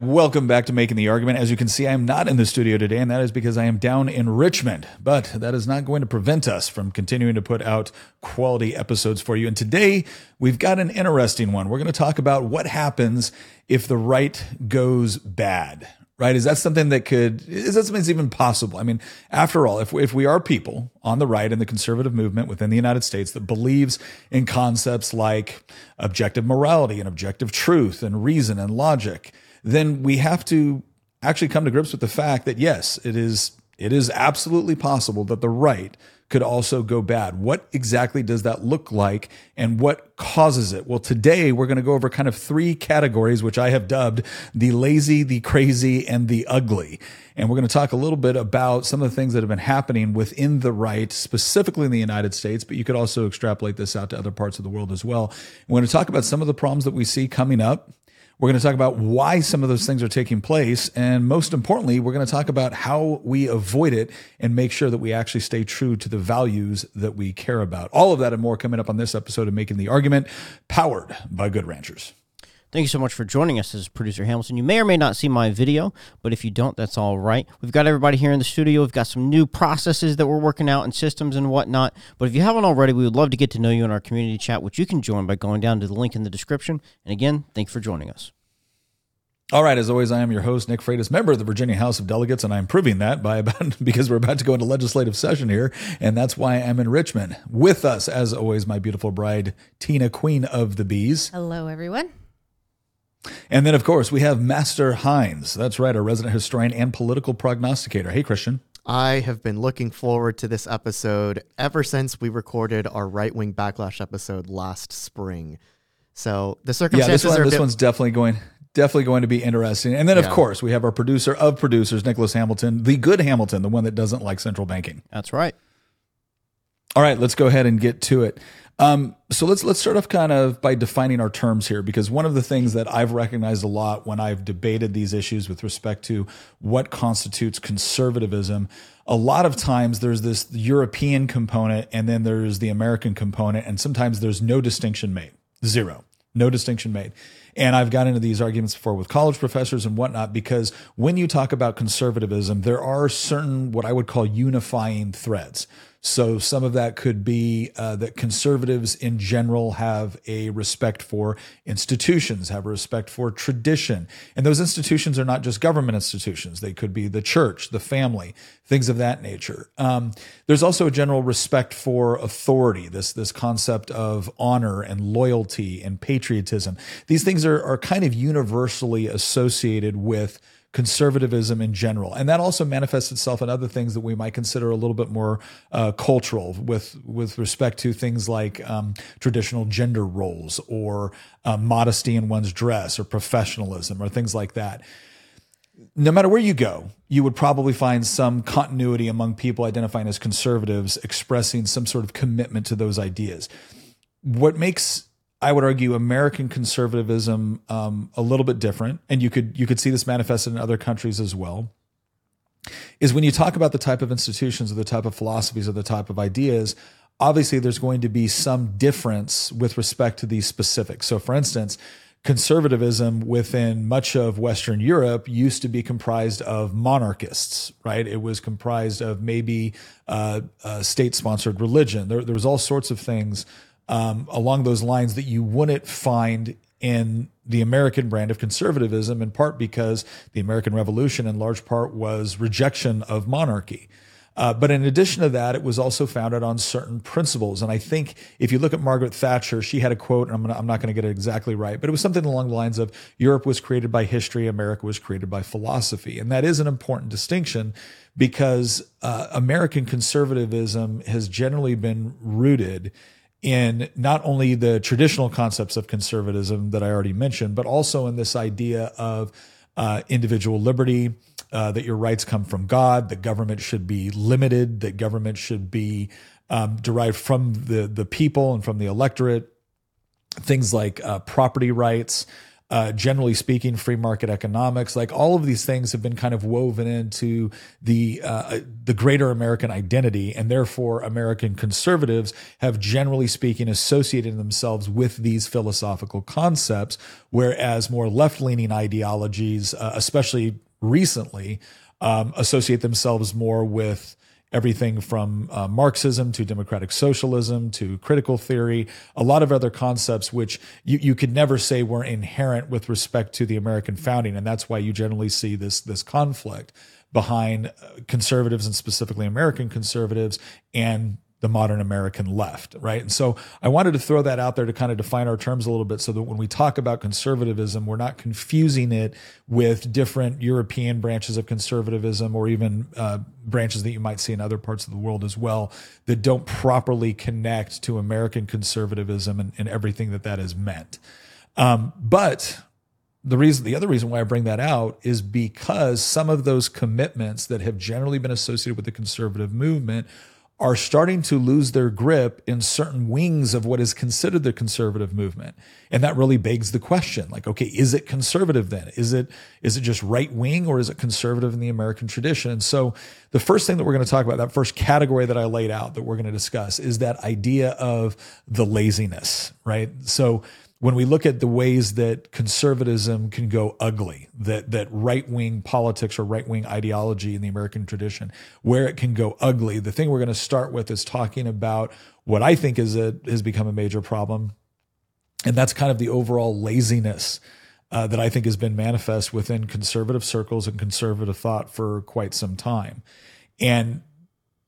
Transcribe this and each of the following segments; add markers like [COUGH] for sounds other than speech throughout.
Welcome back to Making the Argument. As you can see, I am not in the studio today, and that is because I am down in Richmond. But that is not going to prevent us from continuing to put out quality episodes for you. And today, we've got an interesting one. We're going to talk about what happens if the right goes bad. Right? Is that something that could, is that something that's even possible? I mean, after all, if, if we are people on the right in the conservative movement within the United States that believes in concepts like objective morality and objective truth and reason and logic, then we have to actually come to grips with the fact that yes, it is it is absolutely possible that the right could also go bad. What exactly does that look like and what causes it? Well, today we're going to go over kind of three categories, which I have dubbed the lazy, the crazy, and the ugly. And we're going to talk a little bit about some of the things that have been happening within the right, specifically in the United States, but you could also extrapolate this out to other parts of the world as well. We're going to talk about some of the problems that we see coming up we're going to talk about why some of those things are taking place. And most importantly, we're going to talk about how we avoid it and make sure that we actually stay true to the values that we care about. All of that and more coming up on this episode of Making the Argument, powered by Good Ranchers. Thank you so much for joining us as producer Hamilton. You may or may not see my video, but if you don't, that's all right. We've got everybody here in the studio. We've got some new processes that we're working out and systems and whatnot. But if you haven't already, we would love to get to know you in our community chat, which you can join by going down to the link in the description. And again, thanks for joining us. All right, as always, I am your host, Nick Freitas, member of the Virginia House of Delegates, and I'm proving that by about [LAUGHS] because we're about to go into legislative session here, and that's why I'm in Richmond. With us, as always, my beautiful bride, Tina, Queen of the Bees. Hello, everyone. And then, of course, we have Master Hines. That's right, a resident historian and political prognosticator. Hey, Christian. I have been looking forward to this episode ever since we recorded our right wing backlash episode last spring. So the circumstances yeah, this, one, this bit- one's definitely going definitely going to be interesting. And then, of course, we have our producer of producers, Nicholas Hamilton, the good Hamilton, the one that doesn't like central banking. That's right. All right, let's go ahead and get to it. Um, so let's let's start off kind of by defining our terms here, because one of the things that I've recognized a lot when I've debated these issues with respect to what constitutes conservatism, a lot of times there's this European component and then there's the American component, and sometimes there's no distinction made, zero, no distinction made. And I've got into these arguments before with college professors and whatnot, because when you talk about conservatism, there are certain what I would call unifying threads. So some of that could be uh, that conservatives in general have a respect for institutions, have a respect for tradition. And those institutions are not just government institutions. They could be the church, the family, things of that nature. Um, there's also a general respect for authority, this, this concept of honor and loyalty and patriotism. These things are, are kind of universally associated with conservatism in general, and that also manifests itself in other things that we might consider a little bit more uh, cultural, with with respect to things like um, traditional gender roles or uh, modesty in one's dress or professionalism or things like that. No matter where you go, you would probably find some continuity among people identifying as conservatives expressing some sort of commitment to those ideas. What makes I would argue American conservatism um, a little bit different, and you could you could see this manifested in other countries as well. Is when you talk about the type of institutions or the type of philosophies or the type of ideas, obviously there's going to be some difference with respect to these specifics. So, for instance, conservatism within much of Western Europe used to be comprised of monarchists, right? It was comprised of maybe uh, uh, state sponsored religion. There, there was all sorts of things um, along those lines that you wouldn't find in the American brand of conservatism, in part because the American Revolution, in large part, was rejection of monarchy. Uh, but in addition to that, it was also founded on certain principles. And I think if you look at Margaret Thatcher, she had a quote, and I'm, gonna, I'm not going to get it exactly right, but it was something along the lines of Europe was created by history, America was created by philosophy. And that is an important distinction because uh, American conservatism has generally been rooted in not only the traditional concepts of conservatism that I already mentioned, but also in this idea of uh, individual liberty, uh, that your rights come from God, that government should be limited, that government should be um, derived from the the people and from the electorate. Things like uh, property rights, uh, generally speaking, free market economics. Like all of these things have been kind of woven into the uh, the greater American identity, and therefore American conservatives have generally speaking associated themselves with these philosophical concepts, whereas more left leaning ideologies, uh, especially recently, um, associate themselves more with everything from uh, Marxism to democratic socialism to critical theory, a lot of other concepts which you, you could never say were inherent with respect to the American founding. And that's why you generally see this, this conflict behind uh, conservatives and specifically American conservatives and the modern American left, right? And so I wanted to throw that out there to kind of define our terms a little bit so that when we talk about conservatism, we're not confusing it with different European branches of conservatism or even uh, branches that you might see in other parts of the world as well that don't properly connect to American conservatism and, and everything that that has meant. Um, but the reason the other reason why I bring that out is because some of those commitments that have generally been associated with the conservative movement are starting to lose their grip in certain wings of what is considered the conservative movement. And that really begs the question, like, okay, is it conservative then? Is it, is it just right wing or is it conservative in the American tradition? And so the first thing that we're going to talk about, that first category that I laid out that we're going to discuss is that idea of the laziness, right? So when we look at the ways that conservatism can go ugly, that that right wing politics or right wing ideology in the American tradition, where it can go ugly, the thing we're going to start with is talking about what I think is a has become a major problem, and that's kind of the overall laziness uh, that I think has been manifest within conservative circles and conservative thought for quite some time, and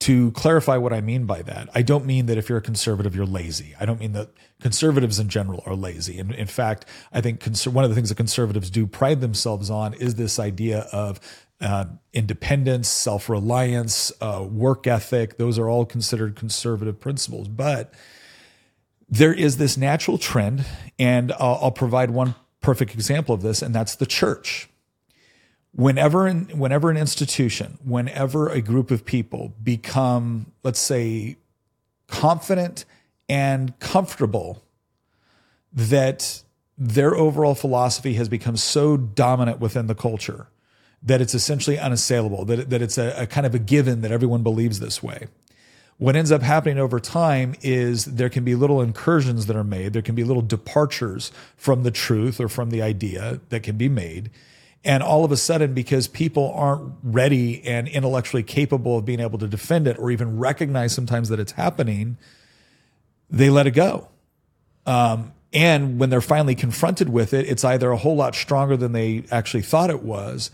to clarify what I mean by that, I don't mean that if you're a conservative, you're lazy. I don't mean that conservatives in general are lazy. And in fact, I think one of the things that conservatives do pride themselves on is this idea of uh, independence, self reliance, uh, work ethic. Those are all considered conservative principles. But there is this natural trend, and I'll, I'll provide one perfect example of this, and that's the church whenever in, whenever an institution, whenever a group of people become, let's say, confident and comfortable that their overall philosophy has become so dominant within the culture that it's essentially unassailable, that, that it's a, a kind of a given that everyone believes this way. What ends up happening over time is there can be little incursions that are made. There can be little departures from the truth or from the idea that can be made and all of a sudden, because people aren't ready and intellectually capable of being able to defend it or even recognize sometimes that it's happening, they let it go. Um, and when they're finally confronted with it, it's either a whole lot stronger than they actually thought it was,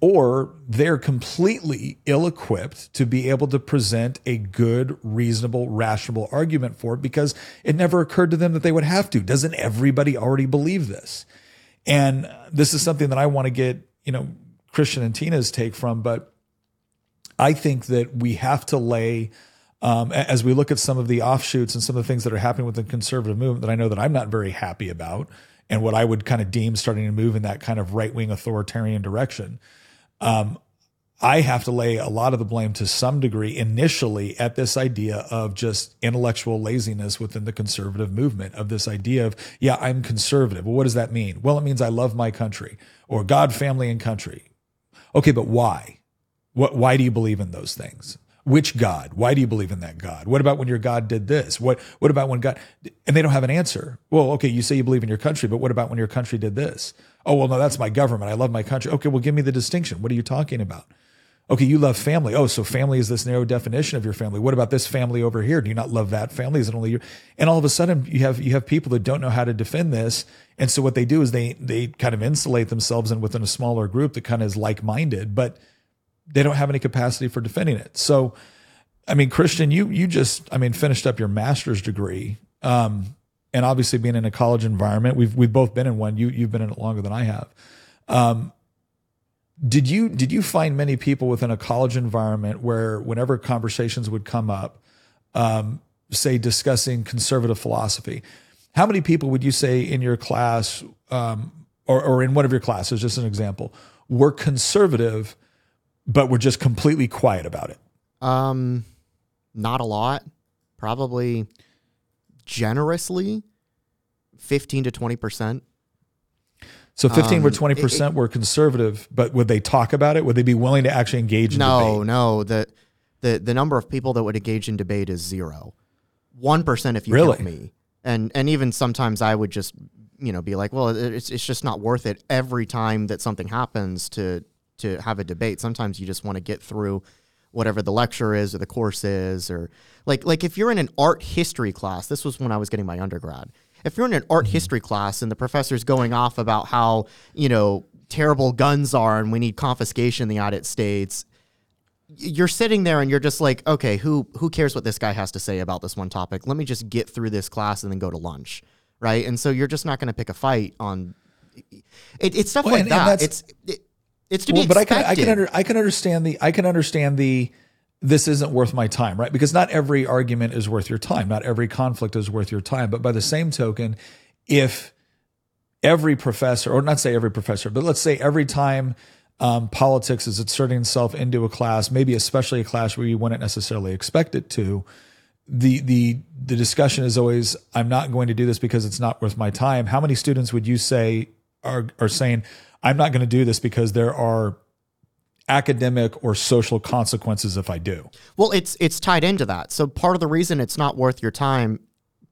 or they're completely ill equipped to be able to present a good, reasonable, rational argument for it because it never occurred to them that they would have to. Doesn't everybody already believe this? And this is something that I want to get, you know, Christian and Tina's take from, but I think that we have to lay, um, as we look at some of the offshoots and some of the things that are happening with the conservative movement that I know that I'm not very happy about, and what I would kind of deem starting to move in that kind of right wing authoritarian direction. Um, I have to lay a lot of the blame to some degree initially at this idea of just intellectual laziness within the conservative movement of this idea of, yeah, I'm conservative. Well, what does that mean? Well, it means I love my country or God, family, and country. Okay, but why? What, why do you believe in those things? Which God? Why do you believe in that God? What about when your God did this? What, what about when God, and they don't have an answer. Well, okay, you say you believe in your country, but what about when your country did this? Oh, well, no, that's my government. I love my country. Okay, well, give me the distinction. What are you talking about? Okay, you love family. Oh, so family is this narrow definition of your family. What about this family over here? Do you not love that family? Is it only you? And all of a sudden, you have you have people that don't know how to defend this, and so what they do is they they kind of insulate themselves and within a smaller group that kind of is like minded, but they don't have any capacity for defending it. So, I mean, Christian, you you just I mean finished up your master's degree, um, and obviously being in a college environment, we've we've both been in one. You you've been in it longer than I have. Um, did you did you find many people within a college environment where whenever conversations would come up, um, say discussing conservative philosophy, how many people would you say in your class um, or, or in one of your classes, just an example, were conservative, but were just completely quiet about it? Um, not a lot. Probably generously, fifteen to twenty percent. So 15 or Um, 20 percent were conservative, but would they talk about it? Would they be willing to actually engage in No, debate? no. The the the number of people that would engage in debate is zero. One percent if you Really? count me. And and even sometimes I would just you know be like, well, it's it's just not worth it every time that something happens to to have a debate. Sometimes you just want to get through whatever the lecture is or the course is or like like if you're in an art history class, this was when I was getting my undergrad. If you're in an art mm-hmm. history class and the professor's going off about how, you know, terrible guns are and we need confiscation in the United States, you're sitting there and you're just like, okay, who who cares what this guy has to say about this one topic? Let me just get through this class and then go to lunch, right? And so you're just not going to pick a fight on. It, it's stuff Well, like and- and that. that's- It's it, it's to Well, be but I expected. can I can under, I can understand the I can understand the this isn't worth my time, right? Because not every argument is worth your time. Not every conflict is worth your time. But by the same token, if every professor, or not say every professor, but let's say every time um, politics is inserting itself into a class, maybe especially a class where you wouldn't necessarily expect it to, the the the discussion is always I'm not going to do this because it's not worth my time. How many students would you say are are saying I'm not going to do this because there are academic or social consequences if I do? Well, it's it's tied into that. So part of the reason it's not worth your time,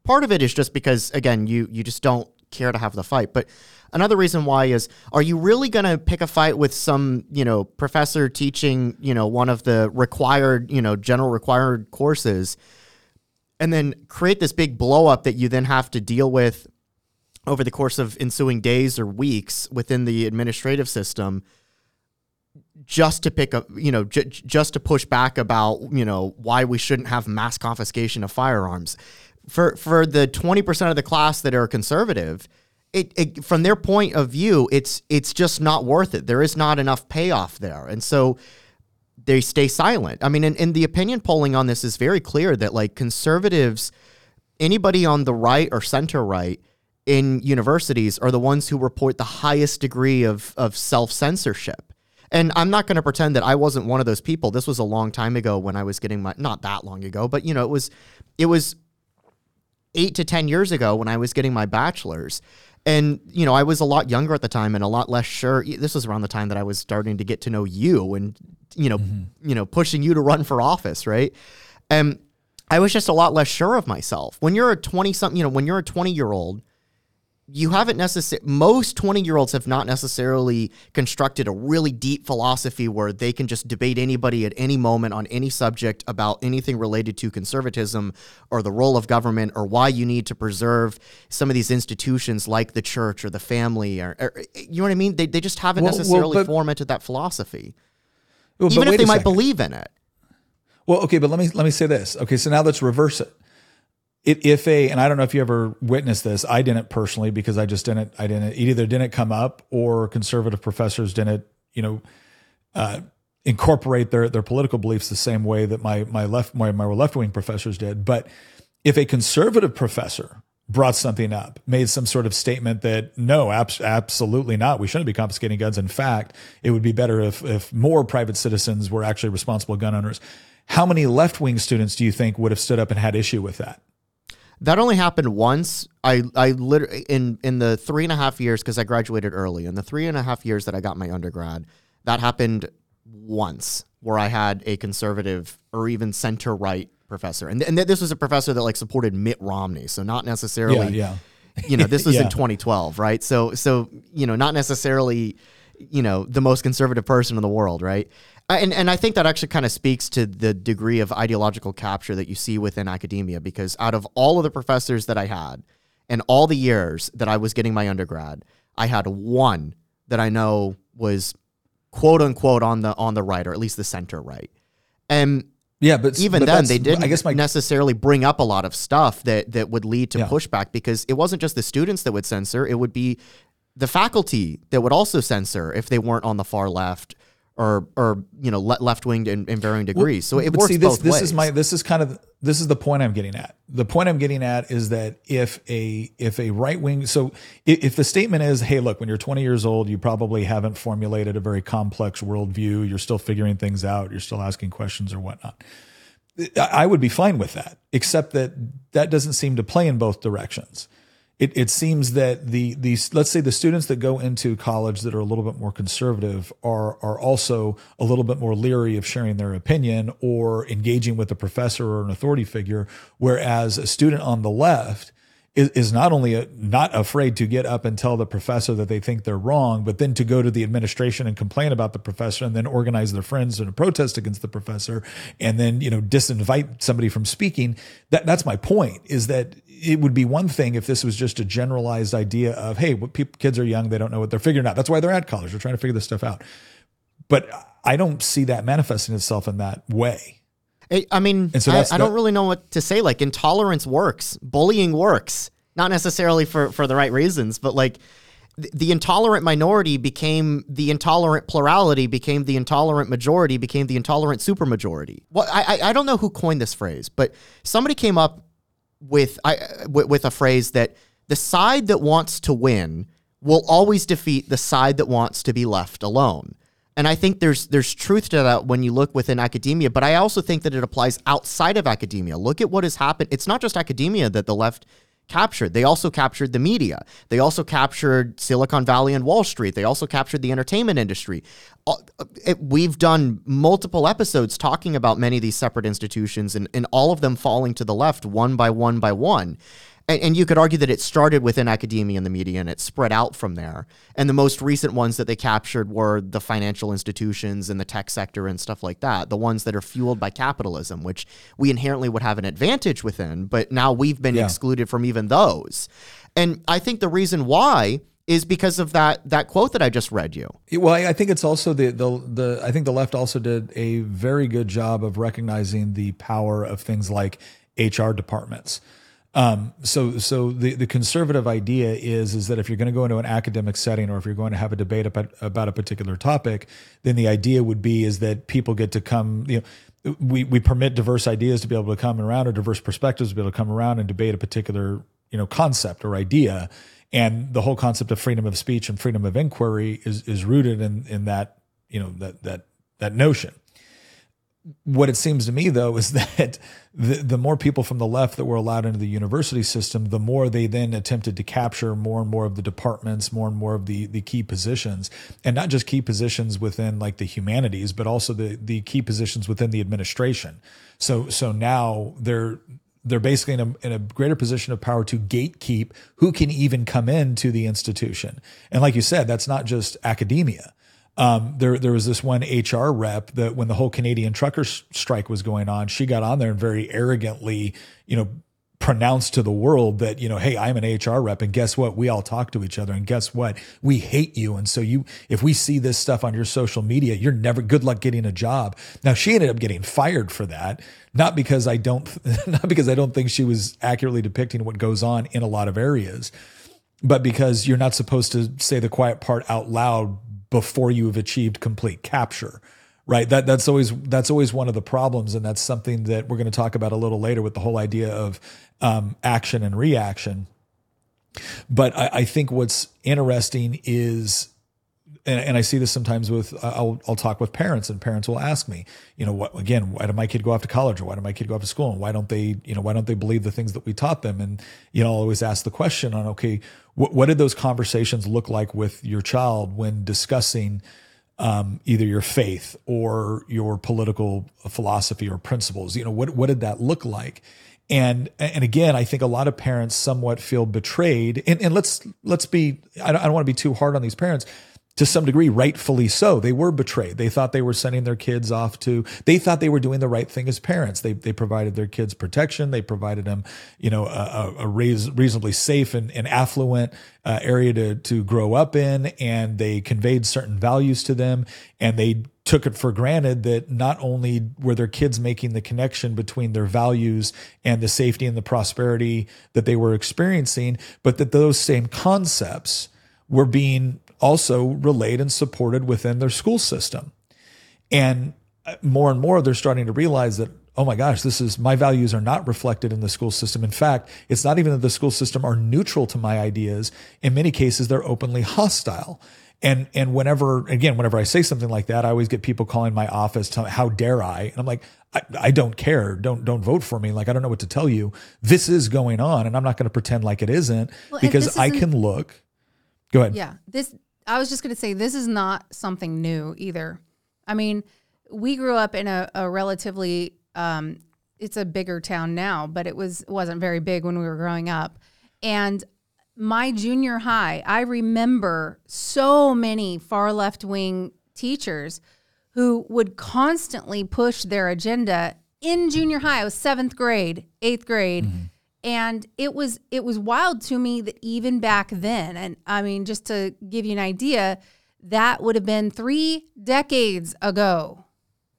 part of it is just because again, you you just don't care to have the fight. But another reason why is are you really going to pick a fight with some, you know, professor teaching, you know, one of the required, you know, general required courses and then create this big blow up that you then have to deal with over the course of ensuing days or weeks within the administrative system just to pick up, you know, j- just to push back about, you know, why we shouldn't have mass confiscation of firearms. For for the 20% of the class that are conservative, it, it from their point of view, it's it's just not worth it. There is not enough payoff there. And so they stay silent. I mean, and, and the opinion polling on this is very clear that like conservatives, anybody on the right or center right in universities are the ones who report the highest degree of, of self censorship. And I'm not going to pretend that I wasn't one of those people. This was a long time ago when I was getting my, not that long ago, but you know, it was, it was eight to 10 years ago when I was getting my bachelor's. And, you know, I was a lot younger at the time and a lot less sure. This was around the time that I was starting to get to know you and, you know, mm-hmm. you know, pushing you to run for office, right? And I was just a lot less sure of myself. When you're a 20 something, you know, when you're a 20 year old, you haven't necessarily most 20 year olds have not necessarily constructed a really deep philosophy where they can just debate anybody at any moment on any subject about anything related to conservatism or the role of government or why you need to preserve some of these institutions like the church or the family or, or you know what I mean? They, they just haven't Well- well, necessarily but- fomented that philosophy, Well, even if they might believe in it. Well, okay, but let me let me say this. Okay, so now let's reverse it. If a and I don't know if you ever witnessed this, I didn't personally because I just didn't. I didn't it either didn't come up or conservative professors didn't. You know, uh, incorporate their their political beliefs the same way that my my left my, my left wing professors did. But if a conservative professor brought something up, made some sort of statement that no, abs- absolutely not, we shouldn't be confiscating guns. In fact, it would be better if if more private citizens were actually responsible gun owners. How many left wing students do you think would have stood up and had issue with that? That only happened once. I I literally in in the three and a half years because I graduated early. In the three and a half years that I got my undergrad, that happened once where I had a conservative or even center right professor, and and this was a professor that like supported Mitt Romney, so not necessarily Yeah, yeah. you know this [LAUGHS] was Yeah. in 2012 right so so you know not necessarily you know the most conservative person in the world right and and I think that actually kind of speaks to the degree of ideological capture that you see within academia because out of all of the professors that I had and all the years that I was getting my undergrad I had one that I know was quote unquote on the on the right or at least the center right and Yeah, but even but then they didn't I guess my necessarily bring up a lot of stuff that that would lead to Yeah. pushback because it wasn't just the students that would censor it would be the faculty that would also censor if they weren't on the far left or or you know left winged in, in varying degrees so it works see, this, both this ways is my this is kind of this is the point I'm getting at. The point I'm getting at is that if a if a right wing so if, if the statement is, hey, look, when you're 20 years old, you probably haven't formulated a very complex worldview. You're still figuring things out. You're still asking questions or whatnot. I I would be fine with that, except that that doesn't seem to play in both directions. It, it seems that the these let's say the students that go into college that are a little bit more conservative are are also a little bit more leery of sharing their opinion or engaging with a professor or an authority figure, whereas a student on the left is, is not only a, not afraid to get up and tell the professor that they think they're wrong, but then to go to the administration and complain about the professor and then organize their friends in a protest against the professor and then, you know, disinvite somebody from speaking. That, that's my point is that it would be one thing if this was just a generalized idea of, hey, what people, kids are young, they don't know what they're figuring out. That's why they're at college. They're trying to figure this stuff out. But I don't see that manifesting itself in that way. I mean, so I, I don't really know what to say. Like, intolerance works, bullying works, not necessarily for for the right reasons, but like the, the intolerant minority became the intolerant plurality, became the intolerant majority, became the intolerant supermajority. Well, I I, I don't know who coined this phrase, but somebody came up with I with, with a phrase that the side that wants to win will always defeat the side that wants to be left alone. And I think there's there's truth to that when you look within academia, but I also think that it applies outside of academia. Look at what has happened. It's not just academia that the left captured. They also captured the media. They also captured Silicon Valley and Wall Street. They also captured the entertainment industry. Uh, it- we've done multiple episodes talking about many of these separate institutions and, and all of them falling to the left one by one by one. And, and you could argue that it started within academia and the media and it spread out from there. And the most recent ones that they captured were the financial institutions and the tech sector and stuff like that, the ones that are fueled by capitalism, which we inherently would have an advantage within, but now we've been Yeah. excluded from even those. And I think the reason why is because of that that quote that I just read you. Well, I I think it's also the, the the I think the left also did a very good job of recognizing the power of things like HR departments. Um, so so the the conservative idea is is that if you're going to go into an academic setting or if you're going to have a debate about about a particular topic, then the idea would be is that people get to come, you know, we we permit diverse ideas to be able to come around or diverse perspectives to be able to come around and debate a particular you know concept or idea. And the whole concept of freedom of speech and freedom of inquiry is is rooted in in that you know that that that notion what it seems to me though is [LAUGHS] that the, the more people from the left that were allowed into the university system the more they then attempted to capture more and more of the departments more and more of the the key positions. And not just key positions within like the humanities but also the the key positions within the administration. So so now they're they're basically in a, in a greater position of power to gatekeep who can even come into the institution. And like you said that's not just academia um, there, there was this one HR rep that when the whole Canadian truckers strike was going on, she got on there and very arrogantly, you know, pronounced to the world that, you know, hey, I'm an HR rep and guess what? We all talk to each other and guess what? We hate you. And so you, if we see this stuff on your social media, you're never good luck getting a job. Now she ended up getting fired for that. Not because I don't, [LAUGHS] not because I don't think she was accurately depicting what goes on in a lot of areas, but because you're not supposed to say the quiet part out loud before you have achieved complete capture right? That that's always that's always one of the problems and that's something that we're going to talk about a little later with the whole idea of um, action and reaction. But I, I think what's interesting is and, and I see this sometimes with I'll I'll talk with parents and parents will ask me, you know, what again, why did my kid go off to college? Or why did my kid go off to school? And why don't they, you know, why don't they believe the things that we taught them? And you know, I'll always ask the question on okay, what what did those conversations look like with your child when discussing um, either your faith or your political philosophy or principles? You know, what what did that look like? And and again, I think a lot of parents somewhat feel betrayed. And, and let's let's be I don't, I don't want to be too hard on these parents to some degree, rightfully so. They were betrayed. They thought they were sending their kids off to, they thought they were doing the right thing as parents. They, they provided their kids protection. They provided them, you know, a, a reasonably safe and, and affluent uh, area to, to grow up in. And they conveyed certain values to them. And they took it for granted that not only were their kids making the connection between their values and the safety and the prosperity that they were experiencing, but that those same concepts were being also relayed and supported within their school system. And uh, more and more, they're starting to realize that, oh my gosh, this is my values are not reflected in the school system. In fact, it's not even that the school system are neutral to my ideas. In many cases, they're openly hostile. And and whenever again, whenever I say something like that, I always get people calling my office, telling, "How dare I?" And I'm like, I, I don't care. Don't don't vote for me. Like I don't know what to tell you. This is going on, and I'm not going to pretend like it isn't Well, because I isn't- can look. Go ahead. Yeah. This I was just gonna say this is not something new either. I mean, we grew up in a, a relatively um, it's a bigger town now, but it was wasn't very big when we were growing up. And my junior high, I remember so many far left wing teachers who would constantly push their agenda in junior high. I was seventh grade, eighth grade. And it was it was wild to me that even back then, and I mean, just to give you an idea, that would have been three decades ago.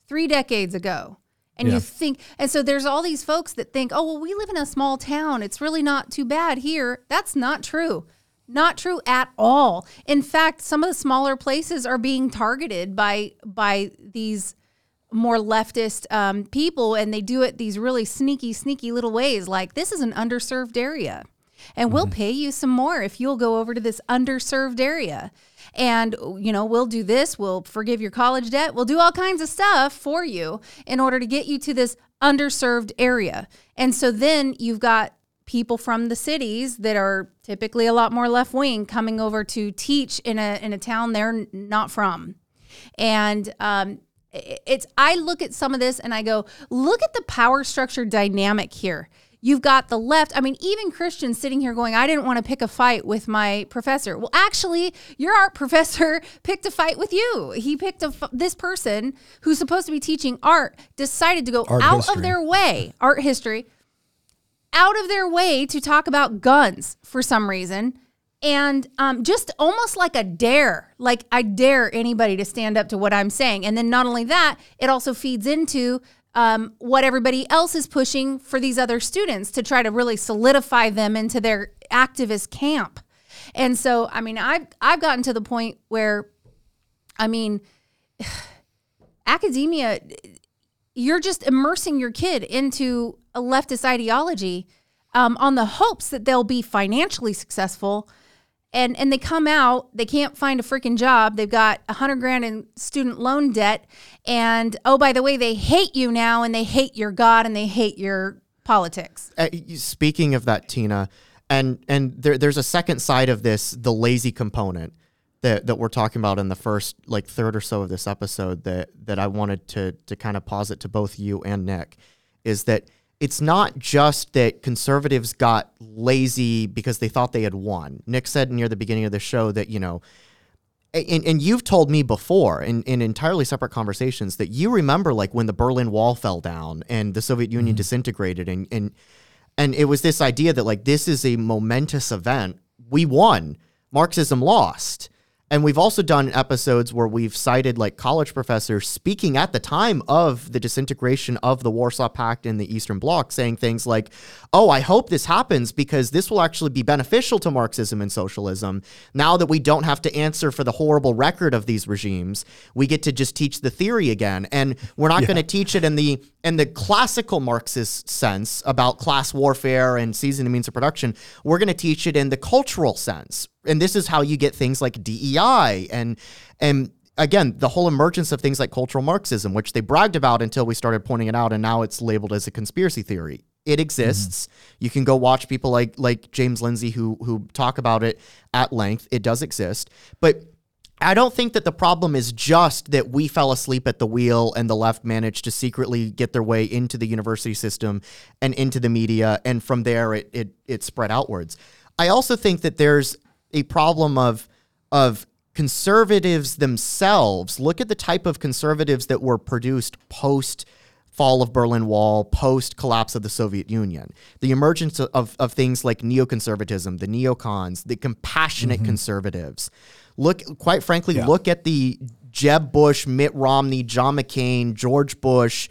Three decades ago. And Yeah. you think, and so there's all these folks that think, oh, well, we live in a small town. It's really not too bad here. That's not true. Not true at all. In fact, some of the smaller places are being targeted by by these more leftist um, people, and they do it these really sneaky, sneaky little ways. Like this is an underserved area, and we'll pay you some more if you'll go over to this underserved area. And you know we'll do this. We'll forgive your college debt. We'll do all kinds of stuff for you in order to get you to this underserved area. And so then you've got people from the cities that are typically a lot more left wing coming over to teach in a in a town they're not from. And um, it's I look at some of this and I go, look at the power structure dynamic here. You've got the left. I mean, even Christians sitting here going, I didn't want to pick a fight with my professor. Well, actually, your art [LAUGHS] professor picked a fight with you. He picked a this person who's supposed to be teaching art decided to go Art out history. of their way, art history, out of their way to talk about guns for some reason. And um, just almost like a dare, like I dare anybody to stand up to what I'm saying. And then not only that, it also feeds into um, what everybody else is pushing for these other students to try to really solidify them into their activist camp. And so, I mean, I've I've gotten to the point where, I mean, [SIGHS] academia you're just immersing your kid into a leftist ideology um, on the hopes that they'll be financially successful and and they come out they can't find a freaking job. They've got a hundred grand in student loan debt. And oh by the way they hate you now and they hate your god and they hate your politics. Uh, speaking of that, Tina, and and there, there's a second side of this, the lazy component that that we're talking about in the first like third or so of this episode that that I wanted to to kind of posit to both you and Nick is that it's not just that conservatives got lazy because they thought they had won. Nick said near the beginning of the show that you know and, and you've told me before in, in entirely separate conversations that you remember like when the Berlin Wall fell down and the Soviet Union mm-hmm. disintegrated and and and it was this idea that like this is a momentous event. We won. Marxism lost. And we've also done episodes where we've cited like college professors speaking at the time of the disintegration of the Warsaw Pact and the Eastern Bloc, saying things like, Oh, I hope this happens because this will actually be beneficial to Marxism and socialism. Now that we don't have to answer for the horrible record of these regimes, we get to just teach the theory again. And we're not going to teach it in the in the classical Marxist sense about class warfare and seizing the means of production. We're going to teach it in the cultural sense. And this is how you get things like DEI and and again, the whole emergence of things like cultural Marxism, which they bragged about until we started pointing it out, and now it's labeled as a conspiracy theory. It exists. Mm-hmm. You can go watch people like like James Lindsay who who talk about it at length. It does exist, but I don't think that the problem is just that we fell asleep at the wheel and the left managed to secretly get their way into the university system and into the media, and from there it it, it spread outwards. I also think that there's a problem of of conservatives themselves. Look at the type of conservatives that were produced post fall of Berlin Wall, post collapse of the Soviet Union. The emergence of, of things like neoconservatism, the neocons, the compassionate mm-hmm. conservatives. Look, quite frankly, Yeah. look at the Jeb Bush, Mitt Romney, John McCain, George Bush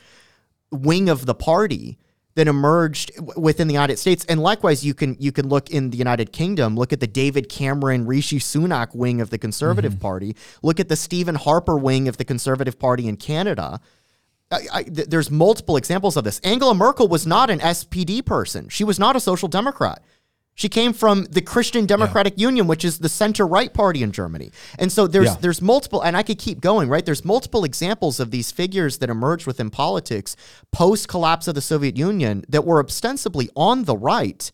wing of the party that emerged w- within the United States. And likewise, you can you can look in the United Kingdom. Look at the David Cameron, Rishi Sunak wing of the Conservative mm-hmm. Party. Look at the Stephen Harper wing of the Conservative Party in Canada. I, I, th- there's multiple examples of this. Angela Merkel was not an SPD person. She was not a social democrat. She came from the Christian Democratic Union, which is the center right party in Germany. And so there's Yeah. there's multiple and I could keep going, right? There's multiple examples of these figures that emerged within politics post collapse of the Soviet Union that were ostensibly on the right.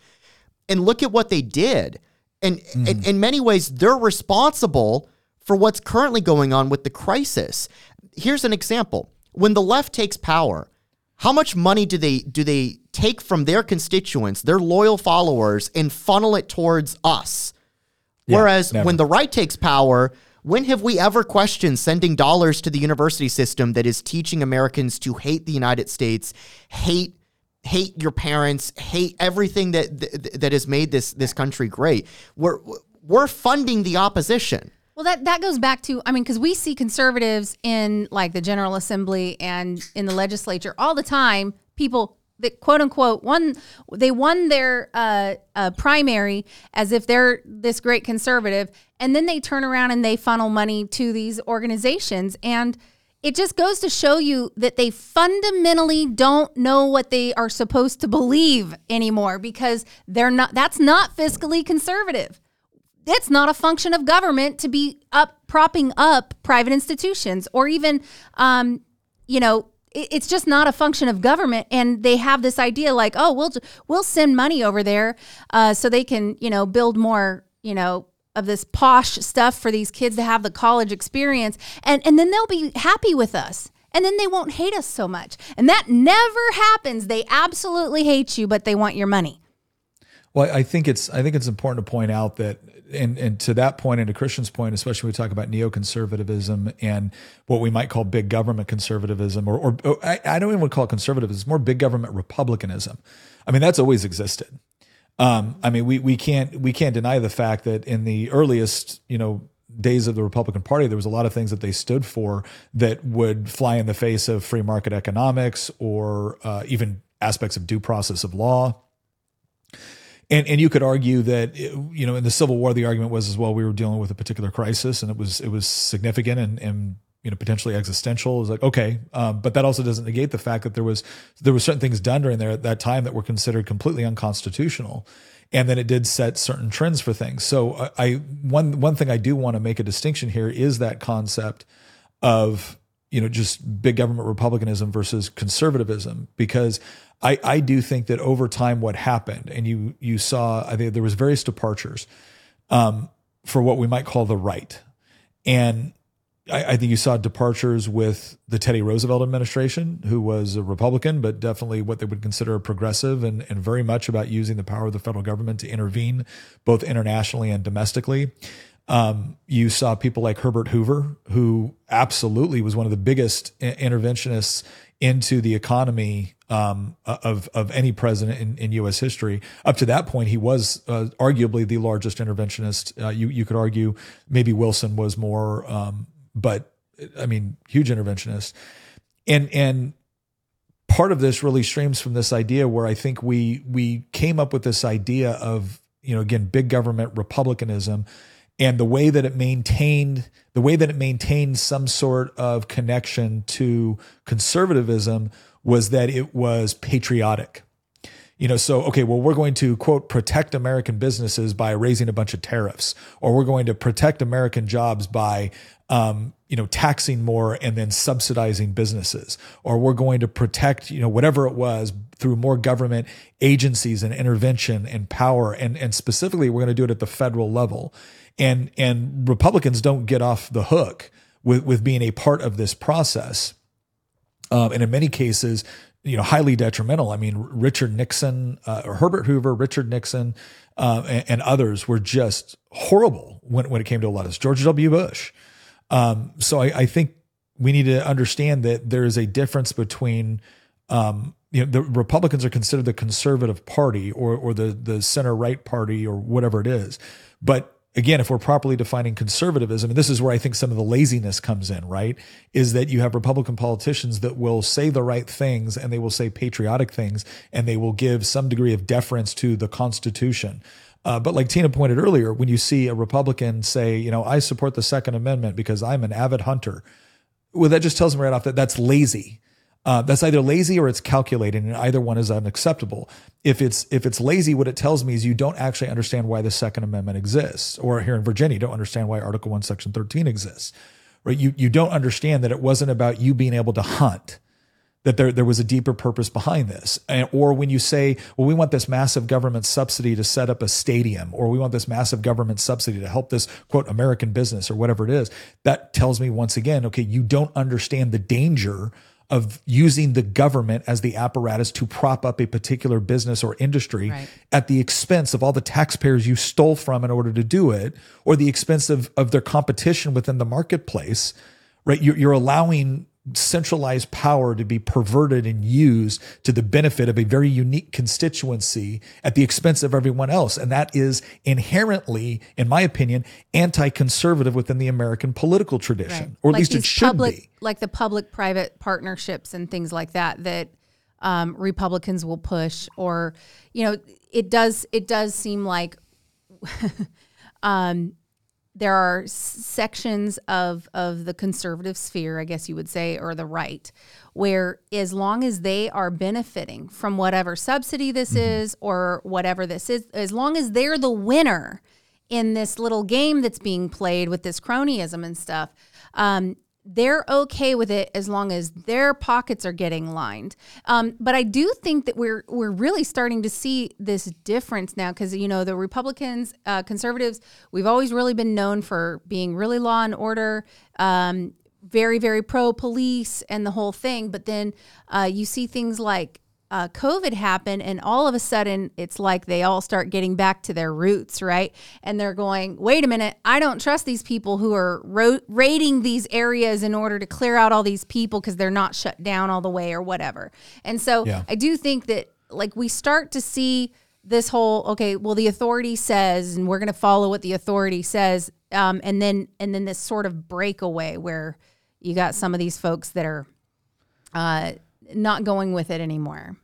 And look at what they did. And hmm. in, in many ways, they're responsible for what's currently going on with the crisis. Here's an example. When the left takes power, how much money do they do they take from their constituents, their loyal followers, and funnel it towards us? Yeah, Whereas never. when the right takes power, when have we ever questioned sending dollars to the university system that is teaching Americans to hate the United States, hate hate your parents, hate everything that that, that has made this this country great? We're we're funding the opposition. Well, that that goes back to I mean, because we see conservatives in like the General Assembly and in the legislature all the time. People that quote unquote won they won their uh, uh, primary as if they're this great conservative, and then they turn around and they funnel money to these organizations and. It just goes to show you that they fundamentally don't know what they are supposed to believe anymore because they're not that's not fiscally conservative it's not a function of government to be up propping up private institutions or even um, you know it's just not a function of government and they have this idea like oh we'll we'll send money over there uh, so they can you know build more you know of this posh stuff for these kids to have the college experience and and then they'll be happy with us and then they won't hate us so much. And that never happens. They absolutely hate you but they want your money. Well, I think it's I think it's important to point out that and and to that point and to Christian's point, especially when we talk about neoconservatism and what we might call big government conservatism, or or, or I, I don't even want to call it conservatism, it's more big government republicanism. I mean, that's always existed. Um, I mean, we we can't we can't deny the fact that in the earliest, you know, days of the Republican Party, there was a lot of things that they stood for that would fly in the face of free market economics or uh, even aspects of due process of law. And and you could argue that you know in the Civil War the argument was as well we were dealing with a particular crisis and it was it was significant and and you know potentially existential. It was like okay, um, but that also doesn't negate the fact that there was there were certain things done during there at that time that were considered completely unconstitutional, and then it did set certain trends for things. So I, I one one thing I do want to make a distinction here is that concept of you know just big government republicanism versus conservatism because I, I do think that over time what happened and you you saw I think there was various departures um, for what we might call the right and I, I think you saw departures with the Teddy Roosevelt administration, who was a Republican, but definitely what they would consider a progressive and, and very much about using the power of the federal government to intervene both internationally and domestically. Um, you saw people like Herbert Hoover, who absolutely was one of the biggest interventionists into the economy um, of of any president in, in U.S. history. Up to that point, he was uh, arguably the largest interventionist. Uh, you you could argue maybe Wilson was more, um, but I mean, huge interventionist. And and part of this really streams from this idea where I think we we came up with this idea of you know again big government republicanism and the way that it maintained the way that it maintained some sort of connection to conservatism was that it was patriotic. You know so okay well we're going to quote protect american businesses by raising a bunch of tariffs or we're going to protect american jobs by um, you know taxing more and then subsidizing businesses or we're going to protect you know whatever it was through more government agencies and intervention and power and and specifically we're going to do it at the federal level and and republicans don't get off the hook with with being a part of this process um, and in many cases, you know, highly detrimental. I mean, Richard Nixon, uh, or Herbert Hoover, Richard Nixon, uh, and, and others were just horrible when, when it came to a lot of this. George W. Bush. Um, so I, I think we need to understand that there is a difference between, um, you know, the Republicans are considered the conservative party or or the the center right party or whatever it is, but again, if we're properly defining conservatism, and this is where I think some of the laziness comes in, right? Is that you have Republican politicians that will say the right things and they will say patriotic things and they will give some degree of deference to the Constitution. Uh, but like Tina pointed earlier, when you see a Republican say, you know, I support the Second Amendment because I'm an avid hunter, well, that just tells me right off that that's lazy. Uh, that's either lazy or it's calculating, and either one is unacceptable. If it's if it's lazy, what it tells me is you don't actually understand why the Second Amendment exists, or here in Virginia, you don't understand why Article One, Section Thirteen exists. Right? You you don't understand that it wasn't about you being able to hunt that there, there was a deeper purpose behind this. And, or when you say, well, we want this massive government subsidy to set up a stadium, or we want this massive government subsidy to help this quote American business or whatever it is, that tells me once again, okay, you don't understand the danger of using the government as the apparatus to prop up a particular business or industry Right. at the expense of all the taxpayers you stole from in order to do it, or the expense of, of their competition within the marketplace, right? You're, you're allowing centralized power to be perverted and used to the benefit of a very unique constituency at the expense of everyone else. And that is inherently, in my opinion, anti conservative within the American political tradition, or at Like least it should public, be. Like the public private partnerships and things like that that um, Republicans will push, or you know, it does it does seem like [LAUGHS] um, there are sections of of the conservative sphere, I guess you would say, or the right, where as long as they are benefiting from whatever subsidy this is or whatever this is, as long as they're the winner in this little game that's being played with this cronyism and stuff, um, they're okay with it as long as their pockets are getting lined. Um, but I do think that we're we're really starting to see this difference now because you know the Republicans, uh, conservatives, we've always really been known for being really law and order. Um, very, very pro police and the whole thing. But then uh, you see things like uh, COVID happened, and all of a sudden it's like they all start getting back to their roots, right? And they're going, wait a minute, I don't trust these people who are ro- raiding these areas in order to clear out all these people because they're not shut down all the way or whatever. And so Yeah. I do think that like we start to see this whole okay well the authority says and we're going to follow what the authority says um, and then and then this sort of breakaway where you got some of these folks that are uh, not going with it anymore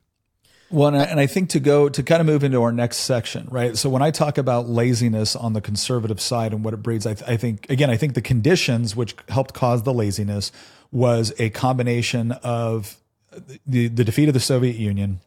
Well, and I, and I think to go to kind of move into our next section, right? So when I talk about laziness on the conservative side and what it breeds, I, th- I think again, I think the conditions which helped cause the laziness was a combination of the the defeat of the Soviet Union,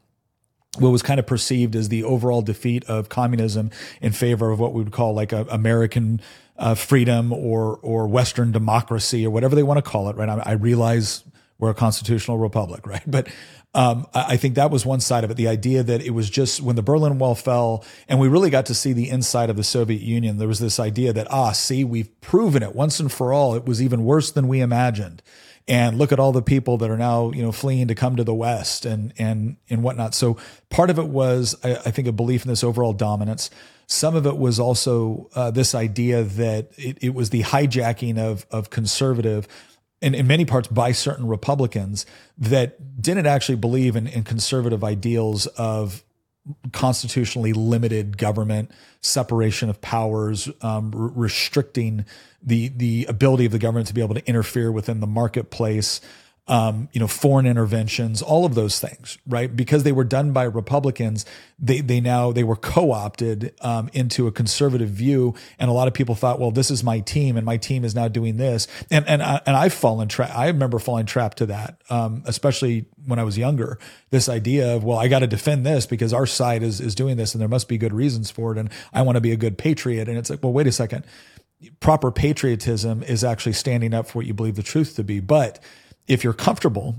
what was kind of perceived as the overall defeat of communism in favor of what we would call like a American uh, freedom or or Western democracy or whatever they want to call it. Right? I, I realize we're a constitutional republic, [LAUGHS] right? But um, I I think that was one side of it. The idea that it was just when the Berlin Wall fell, and we really got to see the inside of the Soviet Union. There was this idea that ah, see, we've proven it once and for all. It was even worse than we imagined and look at all the people that are now you know fleeing to come to the west and and and whatnot so part of it was i, I think a belief in this overall dominance some of it was also uh, this idea that it, it was the hijacking of of conservative and in many parts by certain republicans that didn't actually believe in, in conservative ideals of constitutionally limited government, separation of powers, um, restricting the the ability of the government to be able to interfere within the marketplace. Um, you know, foreign interventions, all of those things, right? Because they were done by Republicans, they they now they were co-opted um, into a conservative view, and a lot of people thought, well, this is my team, and my team is now doing this, and and I, and I've fallen trap. I remember falling trapped to that, um, especially when I was younger. This idea of, well, I got to defend this because our side is is doing this, and there must be good reasons for it, and I want to be a good patriot. And it's like, well, wait a second. Proper patriotism is actually standing up for what you believe the truth to be. But if you're comfortable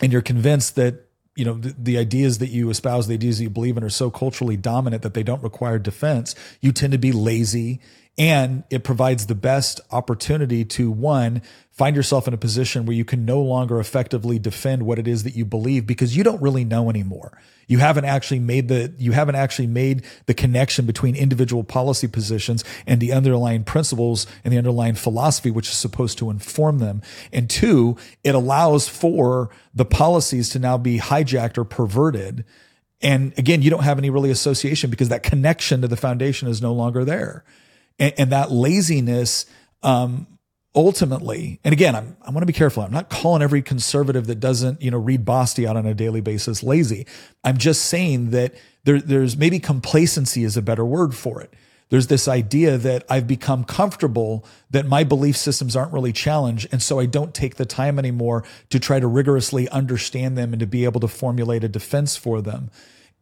and you're convinced that you know the, the ideas that you espouse the ideas that you believe in are so culturally dominant that they don't require defense you tend to be lazy and it provides the best opportunity to one find yourself in a position where you can no longer effectively defend what it is that you believe because you don't really know anymore. You haven't actually made the you haven't actually made the connection between individual policy positions and the underlying principles and the underlying philosophy which is supposed to inform them. And two it allows for the policies to now be hijacked or perverted. And again you don't have any really association because that connection to the foundation is no longer there. And, and that laziness um, ultimately, and again, I'm, I want to be careful. I'm not calling every conservative that doesn't, you know, read Bastiat on a daily basis lazy. I'm just saying that there, there's maybe complacency is a better word for it. there's this idea that I've become comfortable that my belief systems aren't really challenged. And so I don't take the time anymore to try to rigorously understand them and to be able to formulate a defense for them.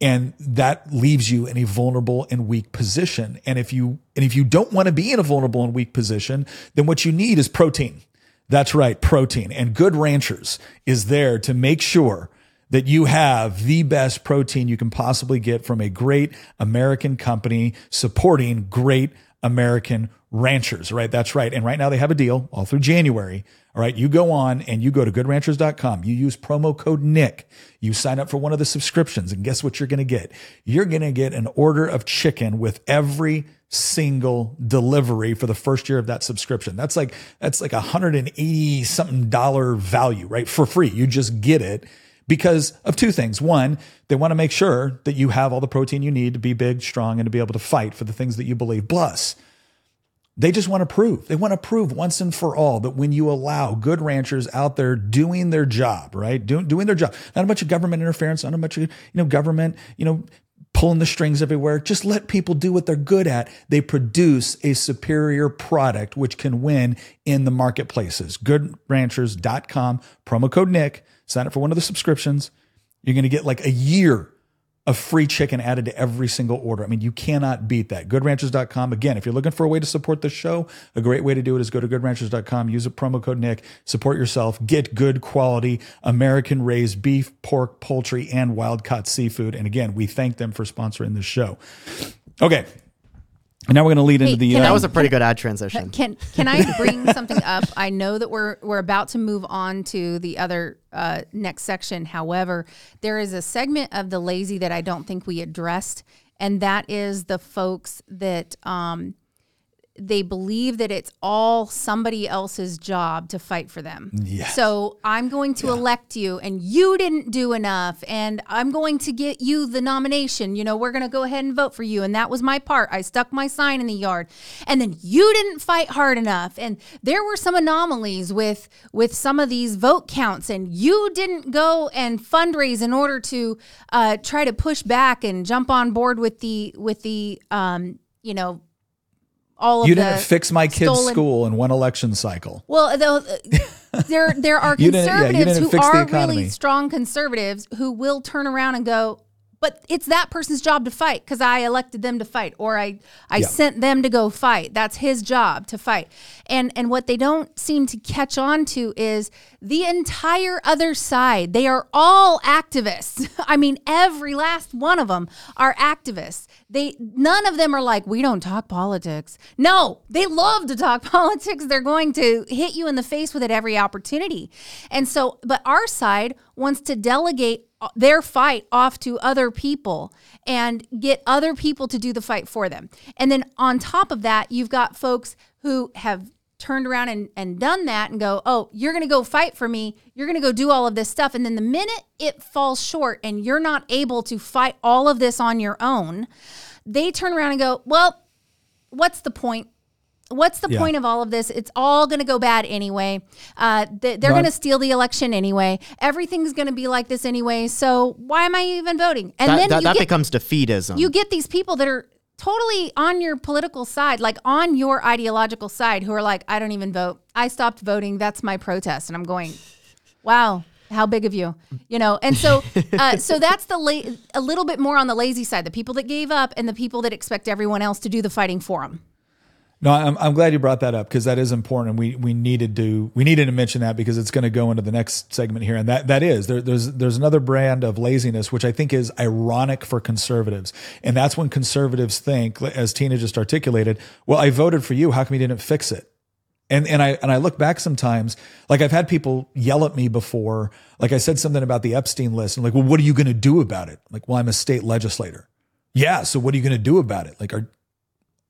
And that leaves you in a vulnerable and weak position. And if you, and if you don't want to be in a vulnerable and weak position, then what you need is protein. That's right, protein. And Good Ranchers is there to make sure that you have the best protein you can possibly get from a great American company supporting great American ranchers, right? That's right. And right now they have a deal all through January. All right. You go on and you go to goodranchers.com. You use promo code Nick. You sign up for one of the subscriptions and guess what you're going to get? You're going to get an order of chicken with every single delivery for the first year of that subscription. That's like, that's like a hundred and eighty something dollar value, right? For free. You just get it because of two things. One, they want to make sure that you have all the protein you need to be big, strong, and to be able to fight for the things that you believe. Plus, they just want to prove. They want to prove once and for all that when you allow good ranchers out there doing their job, right? doing doing their job, not a bunch of government interference, not a bunch of, you know, government, you know, pulling the strings everywhere. Just let people do what they're good at. They produce a superior product which can win in the marketplaces. Goodranchers.com, promo code Nick sign up for one of the subscriptions. You're going to get like a year of free chicken added to every single order. I mean, you cannot beat that. Goodranchers.com. Again, if you're looking for a way to support the show, a great way to do it is go to goodranchers.com, use a promo code Nick, support yourself, get good quality American raised beef, pork, poultry, and wild caught seafood. And again, we thank them for sponsoring this show. Okay, and now we're going to lead Hey, into the. can uh, That was a pretty good ad transition. Can can I bring something up? I know that we're we're about to move on to the other uh, next section. However, there is a segment of the lazy that I don't think we addressed, and that is the folks that um, they believe that it's all somebody else's job to fight for them. Yes. So I'm going to elect you, and you didn't do enough, and I'm going to get you the nomination. You know, we're going to go ahead and vote for you, and that was my part. I stuck my sign in the yard, and then you didn't fight hard enough, and there were some anomalies with with some of these vote counts, and you didn't go and fundraise in order to uh, try to push back and jump on board with the with the um, you know all of you didn't fix my kid's stolen- school in one election cycle. well, though, uh, there there are [LAUGHS] You didn't- yeah, you conservatives didn't who fix the are economy. really strong conservatives who will turn around and go, but it's that person's job to fight because I elected them to fight or I I Yeah. sent them to go fight. That's his job to fight. And and what they don't seem to catch on to is the entire other side. They are all activists. [LAUGHS] I mean, every last one of them are activists. They none of them are like we don't talk politics. No, they love to talk [LAUGHS] politics. They're going to hit you in the face with it every opportunity. And so, but our side wants to delegate their fight off to other people and get other people to do the fight for them. And then on top of that, you've got folks who have turned around and, and done that and go, oh, you're going to go fight for me. You're going to go do all of this stuff. And then the minute it falls short and you're not able to fight all of this on your own, they turn around and go, well, what's the point? What's the Yeah. point of all of this? It's all going to go bad anyway. Uh, they, they're going to steal the election anyway. Everything's going to be like this anyway. So why am I even voting? And that then that, you that get becomes defeatism. you get these people that are totally on your political side, like on your ideological side, who are like, I don't even vote. I stopped voting. That's my protest. And I'm going, wow. How big of you, you know? And so, [LAUGHS] uh, so that's the la- a little bit more on the lazy side. The people that gave up, and the people that expect everyone else to do the fighting for them. No, I'm, I'm glad you brought that up because that is important. And we, we needed to we needed to mention that because it's going to go into the next segment here, and that that is there, there's there's another brand of laziness which I think is ironic for conservatives, and that's when conservatives think, as Tina just articulated, well, I voted for you, how come you didn't fix it? And and I and I look back sometimes, like I've had people yell at me before, like I said something about the Epstein list, and like, well, what are you going to do about it? Like, well, I'm a state legislator. Yeah, so what are you going to do about it? Like, are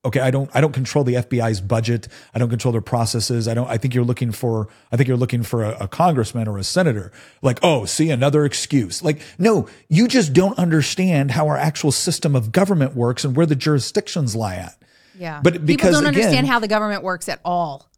okay i don't i don't control the fbi's budget. I don't control their processes. I don't i think you're looking for i think you're looking for a, a congressman or a senator. Like oh see another excuse. Like no you just don't understand how our actual system of government works and where the jurisdictions lie at. Yeah. But because, people don't understand again- how the government works at all.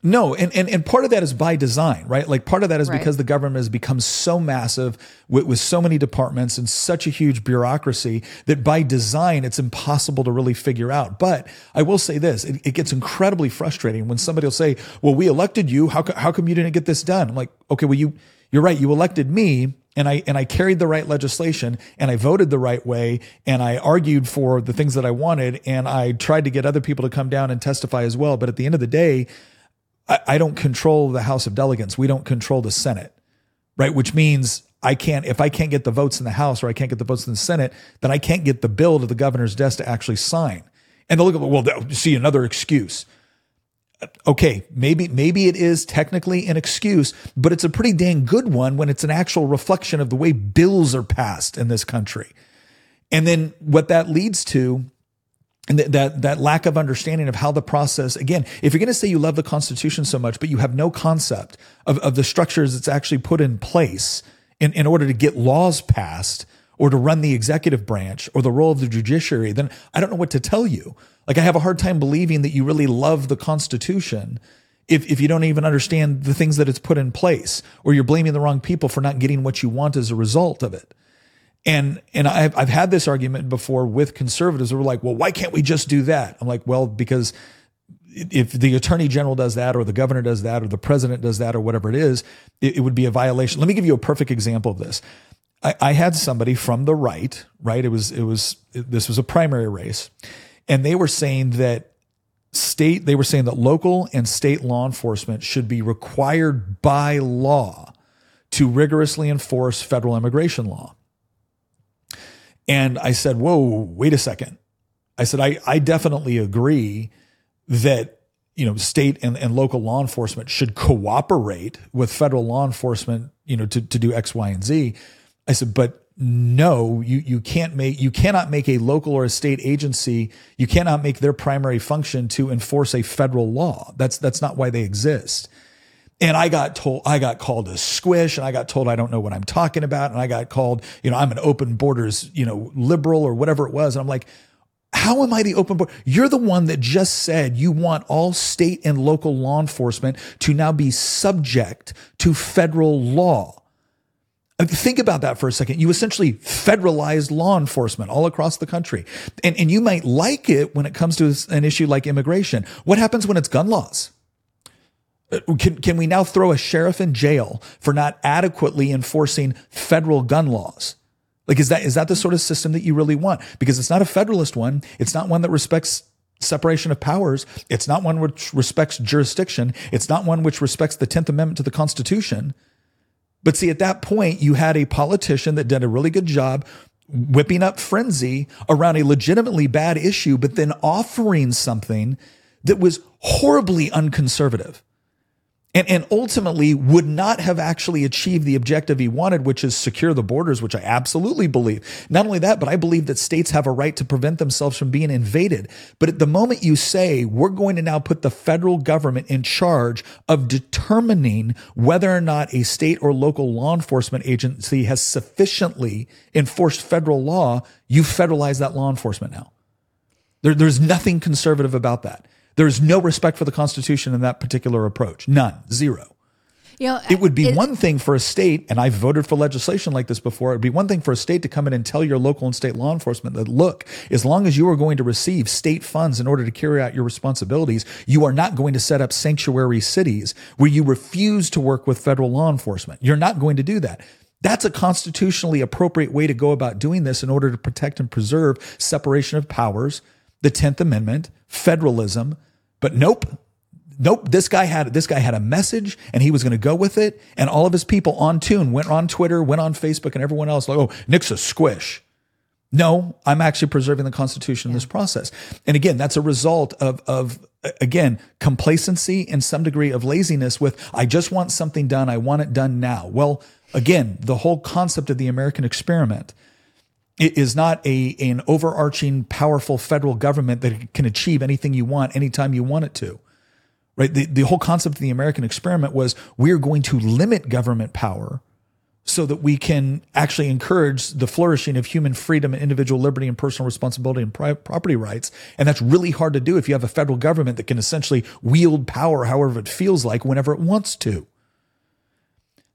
No, and, and and part of that is by design, right? Like part of that is Right. because the government has become so massive with, with so many departments and such a huge bureaucracy that by design it's impossible to really figure out. But I will say this: it, it gets incredibly frustrating when somebody will say, "Well, we elected you. How co- how come you didn't get this done?" I'm like, "Okay, well you you're right. You elected me." And I and I carried the right legislation and I voted the right way and I argued for the things that I wanted and I tried to get other people to come down and testify as well. But at the end of the day, I, I don't control the House of Delegates. We don't control the Senate, right? Which means I can't, if I can't get the votes in the House or I can't get the votes in the Senate, then I can't get the bill to the governor's desk to actually sign. And they'll look at, well, see another excuse. Okay, maybe maybe it is technically an excuse, but it's a pretty dang good one when it's an actual reflection of the way bills are passed in this country. And then what that leads to and that, that lack of understanding of how the process again if you're going to say you love the constitution so much but you have no concept of, of the structures that's actually put in place in, in order to get laws passed or to run the executive branch or the role of the judiciary then i don't know what to tell you. Like i have a hard time believing that you really love the constitution if, if you don't even understand the things that it's put in place or you're blaming the wrong people for not getting what you want as a result of it and and I've I've had this argument before with conservatives who are like, well, why can't we just do that? I'm like, well, because if the attorney general does that, or the governor does that, or the president does that, or whatever it is, it, it would be a violation. Let me give you a perfect example of this. I, I had somebody from the right, right? It was it was this was a primary race, and they were saying that state they were saying that local and state law enforcement should be required by law to rigorously enforce federal immigration law. And I said, whoa, wait a second. I said, I, I definitely agree that, you know, state and, and local law enforcement should cooperate with federal law enforcement, you know, to, to do X, Y, and Z. I said, but no, you, you can't make, you cannot make a local or a state agency, you cannot make their primary function to enforce a federal law. That's, that's not why they exist. And I got told, I got called a squish and I got told I don't know what I'm talking about. And I got called, you know, I'm an open borders, you know, liberal or whatever it was. And I'm like, how am I the open border? You're the one that just said you want all state and local law enforcement to now be subject to federal law. Uh, Think about that for a second. You essentially federalized law enforcement all across the country. And, and you might like it when it comes to an issue like immigration. What happens when it's gun laws? Uh, Can, can we now throw a sheriff in jail for not adequately enforcing federal gun laws? Like, is that, is that the sort of system that you really want? Because it's not a federalist one. It's not one that respects separation of powers. It's not one which respects jurisdiction. It's not one which respects the 10th Amendment to the Constitution. But see, at that point, you had a politician that did a really good job whipping up frenzy around a legitimately bad issue, but then offering something that was horribly unconservative and, and ultimately would not have actually achieved the objective he wanted, which is secure the borders, which I absolutely believe. Not only that, but I believe that states have a right to prevent themselves from being invaded. But at the moment you say, we're going to now put the federal government in charge of determining whether or not a state or local law enforcement agency has sufficiently enforced federal law, you federalize that law enforcement now. There, there's nothing conservative about that. There's no respect for the Constitution in that particular approach. None. Zero. You know, It would be one thing for a state, and I've voted for legislation like this before. It'd be one thing for a state to come in and tell your local and state law enforcement that, look, as long as you are going to receive state funds in order to carry out your responsibilities, you are not going to set up sanctuary cities where you refuse to work with federal law enforcement. You're not going to do that. That's a constitutionally appropriate way to go about doing this in order to protect and preserve separation of powers, the 10th Amendment, federalism. But nope, nope. This guy had this guy had a message and he was going to go with it. And all of his people on tune went on twitter went on facebook and everyone else like oh nick's a squish. No i'm actually preserving the constitution in this process. And again that's a result of of again complacency and some degree of laziness with i just want something done. I want it done now. Well again the whole concept of the american experiment it is not a an overarching powerful federal government that can achieve anything you want anytime you want it to right the, the whole concept of the american experiment was we're going to limit government power so that we can actually encourage the flourishing of human freedom and individual liberty and personal responsibility and pri- property rights. And that's really hard to do if you have a federal government that can essentially wield power however it feels like whenever it wants to.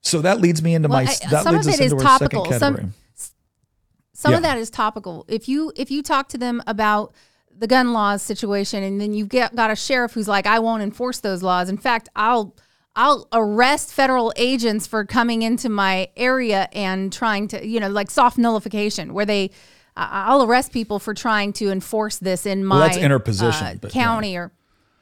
So that leads me into Well, my I- that leads us into our second topical. Category. some Yeah. of that is topical. If you if you talk to them about the gun laws situation, and then you've got, got a sheriff who's like, I won't enforce those laws. In fact, I'll I'll arrest federal agents for coming into my area and trying to, you know, like soft nullification, where they I'll arrest people for trying to enforce this in my that's interposition, uh, but yeah. county or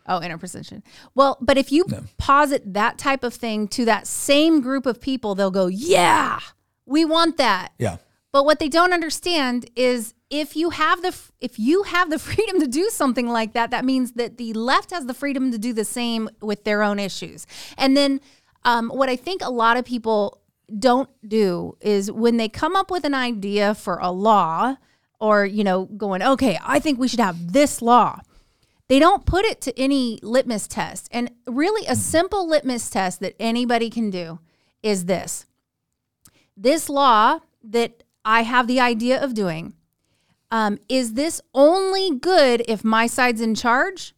oh interposition. Well, but if you posit that type of thing to that same group of people, they'll go, yeah, we want that. Yeah. But what they don't understand is if you have the if you have the [LAUGHS] freedom to do something like that, that means that the left has the freedom to do the same with their own issues. And then um, what I think a lot of people don't do is when they come up with an idea for a law or you know going okay i think we should have this law they don't put it to any litmus test and really a simple litmus test that anybody can do is this this law that I have the idea of doing, um, is this only good if my side's in charge,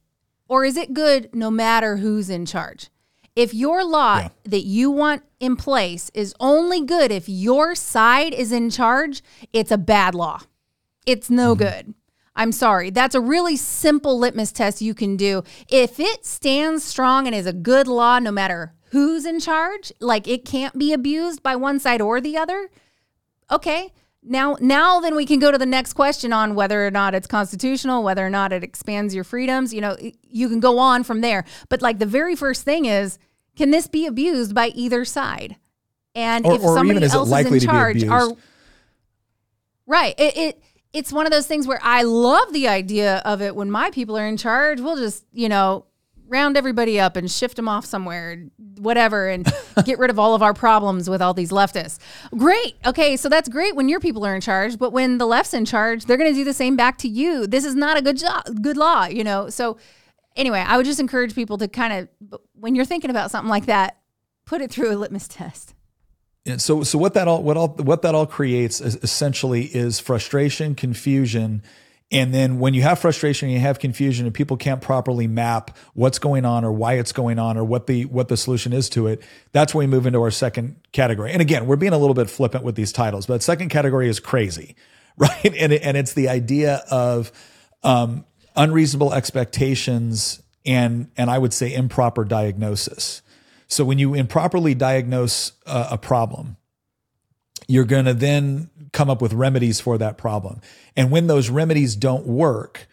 or is it good no matter who's in charge? If your law Yeah. that you want in place is only good if your side is in charge, it's a bad law. It's no good. I'm sorry. That's a really simple litmus test you can do. If it stands strong and is a good law, no matter who's in charge, like it can't be abused by one side or the other. Okay. Now, now then we can go to the next question on whether or not it's constitutional, whether or not it expands your freedoms. You know, you can go on from there. But like the very first thing is, can this be abused by either side? And Or- if or somebody even is else is in charge, are Right. It, it it's one of those things where I love the idea of it when my people are in charge. We'll just, you know, round everybody up and shift them off somewhere, whatever, and [LAUGHS] get rid of all of our problems with all these leftists. Great. Okay, so that's great when your people are in charge, but when the left's in charge, they're going to do the same back to you. This is not a good job, good law, you know. So anyway, I would just encourage people to kind of when you're thinking about something like that, put it through a litmus test. And so, so what that all, what all, what that all creates is essentially is frustration, confusion, and then when you have frustration and you have confusion and people can't properly map what's going on or why it's going on or what the what the solution is to it, that's when we move into our second category. And again, we're being a little bit flippant with these titles, but second category is crazy, [LAUGHS] right? And it, and it's the idea of um, unreasonable expectations and and I would say improper diagnosis. So when you improperly diagnose a, a problem, you're going to then come up with remedies for that problem. And when those remedies don't work,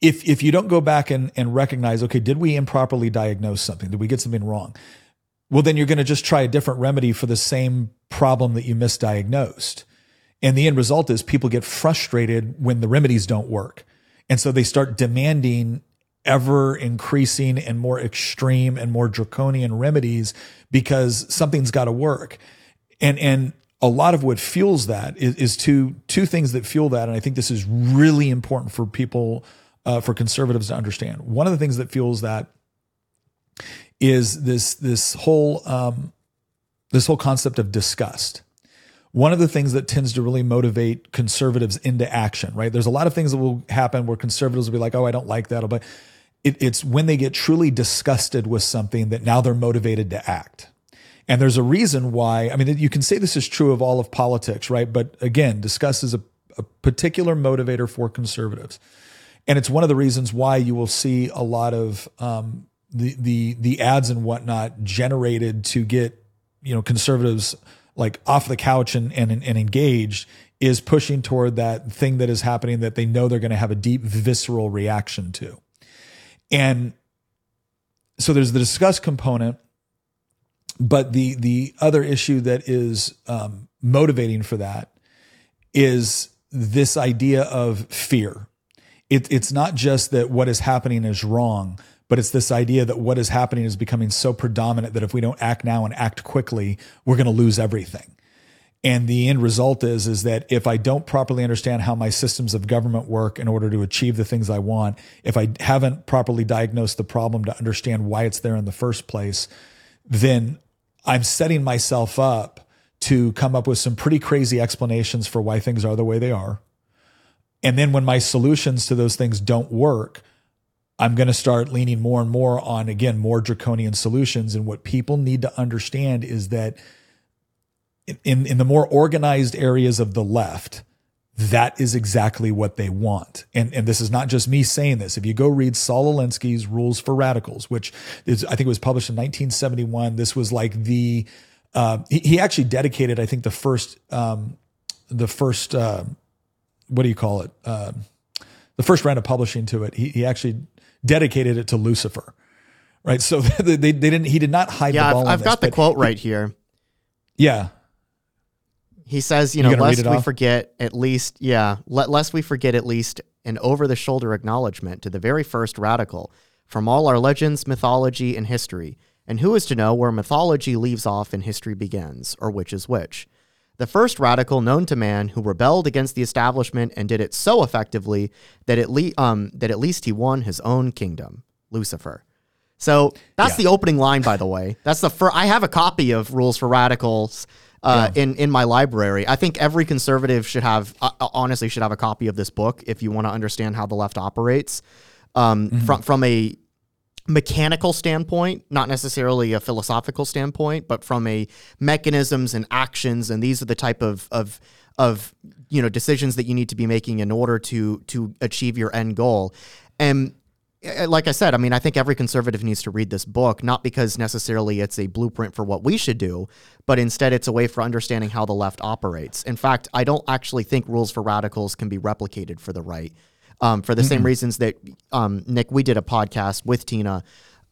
if if you don't go back and, and recognize, okay, did we improperly diagnose something? Did we get something wrong? Well, then you're going to just try a different remedy for the same problem that you misdiagnosed. And the end result is people get frustrated when the remedies don't work. And so they start demanding ever increasing and more extreme and more draconian remedies because something's got to work. And and a lot of what fuels that is, is two two things that fuel that, and I think this is really important for people, uh, for conservatives to understand. One of the things that fuels that is this this whole um, this whole concept of disgust. One of the things that tends to really motivate conservatives into action, right? There's a lot of things that will happen where conservatives will be like, "Oh, I don't like that," but it, it's when they get truly disgusted with something that now they're motivated to act. And there's a reason why, I mean, you can say this is true of all of politics, right? But again, disgust is a, a particular motivator for conservatives. And it's one of the reasons why you will see a lot of um, the, the, the ads and whatnot generated to get, you know, conservatives like off the couch and, and, and engaged is pushing toward that thing that is happening that they know they're going to have a deep visceral reaction to. And so there's the disgust component but the the other issue that is um, motivating for that is this idea of fear. It, it's not just that what is happening is wrong, but it's this idea that what is happening is becoming so predominant that if we don't act now and act quickly, we're going to lose everything. And the end result is is that if I don't properly understand how my systems of government work in order to achieve the things I want, if I haven't properly diagnosed the problem to understand why it's there in the first place, then I'm setting myself up to come up with some pretty crazy explanations for why things are the way they are. And then when my solutions to those things don't work, I'm going to start leaning more and more on, again, more draconian solutions. And what people need to understand is that in, in the more organized areas of the left, that is exactly what they want. And, and this is not just me saying this. If you go read Saul Alinsky's Rules for Radicals, which is, I think it was published in 1971, this was like the, uh, he, he, actually dedicated, I think, the first, um, the first, uh, what do you call it? Uh, the first round of publishing to it. He, he actually dedicated it to Lucifer, right? So [LAUGHS] they, they, didn't. He did not hide yeah, the ball. I've, I've got the quote right here. Yeah. He says, you know, lest we off? forget at least, yeah, let, lest we forget at least an over the shoulder acknowledgement to the very first radical from all our legends, mythology, and history. And who is to know where mythology leaves off and history begins, or which is which? The first radical known to man who rebelled against the establishment and did it so effectively that at, le- um, that at least he won his own kingdom, Lucifer. So that's yeah. the opening line, by the way. That's the first. I have a copy of Rules for Radicals uh, yeah. in in my library. I think every conservative should have, uh, uh honestly, should have a copy of this book if you want to understand how the left operates. Um, mm-hmm. From from a mechanical standpoint, not necessarily a philosophical standpoint, but from a mechanisms and actions, and these are the type of of of you know decisions that you need to be making in order to to achieve your end goal. And like I said, I mean, I think every conservative needs to read this book, not because necessarily it's a blueprint for what we should do, but instead it's a way for understanding how the left operates. In fact, I don't actually think rules for radicals can be replicated for the right um, for the mm-hmm. same reasons that um, Nick, we did a podcast with Tina.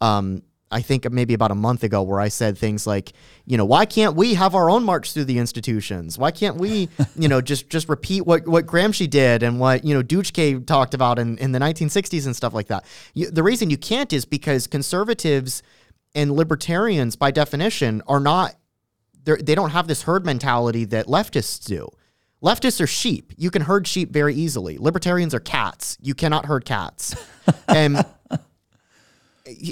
Um, I think maybe about a month ago, where I said things like, you know, why can't we have our own march through the institutions? Why can't we, you know, just just repeat what what Gramsci did and what you know Dutschke talked about in, in the 1960s and stuff like that? You, the reason you can't is because conservatives and libertarians, by definition, are not they don't have this herd mentality that leftists do. Leftists are sheep. You can herd sheep very easily. Libertarians are cats. You cannot herd cats. [LAUGHS] and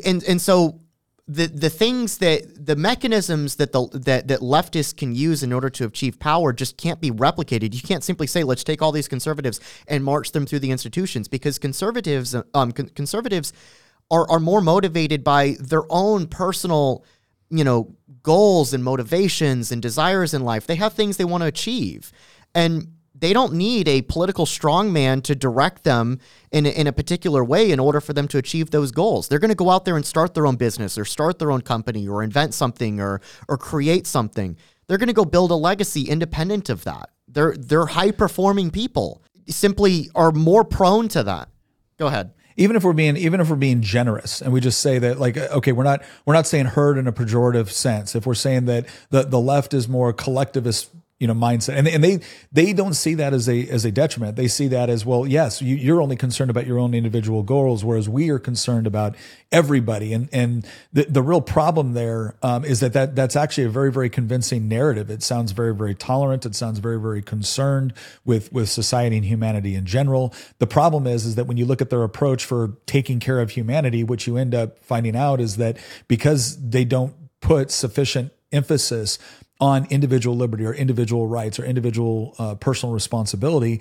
and and so the the things that the mechanisms that the that that leftists can use in order to achieve power just can't be replicated. You can't simply say let's take all these conservatives and march them through the institutions because conservatives um con- conservatives are are more motivated by their own personal you know goals and motivations and desires in life. They have things they want to achieve. And they don't need a political strongman to direct them in a, in a particular way in order for them to achieve those goals. They're going to go out there and start their own business or start their own company or invent something or or create something. They're going to go build a legacy independent of that. They're they're high performing people. Simply are more prone to that. Go ahead even if we're being even if we're being generous and we just say that like okay we're not we're not saying herd in a pejorative sense if we're saying that the the left is more collectivist you know mindset. And, and they they don't see that as a as a detriment. They see that as well yes you, you're only concerned about your own individual goals whereas we are concerned about everybody. And and the, the real problem there um, is that, that that's actually a very very convincing narrative. It sounds very very tolerant. It sounds very very concerned with with society and humanity in general. The problem is is that when you look at their approach for taking care of humanity what you end up finding out is that because they don't put sufficient emphasis on individual liberty or individual rights or individual uh, personal responsibility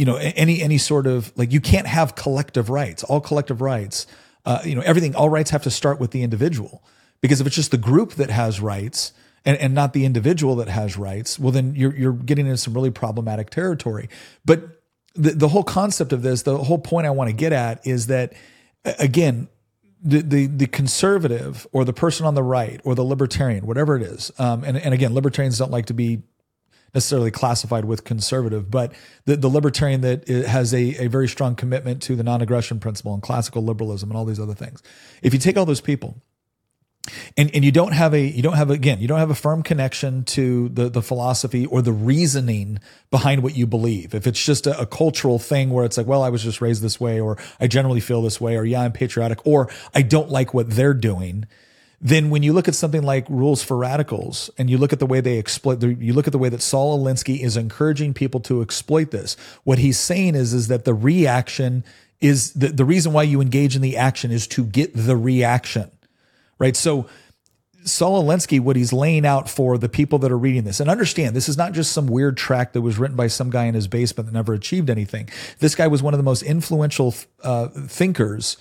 you know any any sort of like you can't have collective rights. All collective rights uh, you know everything all rights have to start with the individual. Because if it's just the group that has rights and, and not the individual that has rights well then you're you're getting into some really problematic territory. But the, the whole concept of this the whole point i want to get at is that again the, the the conservative or the person on the right or the libertarian, whatever it is, um, and and again, libertarians don't like to be necessarily classified with conservative, but the, the libertarian that has a, a very strong commitment to the non-aggression principle and classical liberalism and all these other things. If you take all those people and and you don't have a you don't have again you don't have a firm connection to the the philosophy or the reasoning behind what you believe. If it's just a, a, cultural thing where it's like well i was just raised this way or i generally feel this way or yeah i'm patriotic or i don't like what they're doing then when you look at something like rules for radicals and you look at the way they exploit you look at the way that Saul Alinsky is encouraging people to exploit this what he's saying is is that the reaction is the, the reason why you engage in the action is to get the reaction right? So Saul Alinsky, what he's laying out for the people that are reading this, and understand this is not just some weird track that was written by some guy in his basement that never achieved anything. This guy was one of the most influential uh, thinkers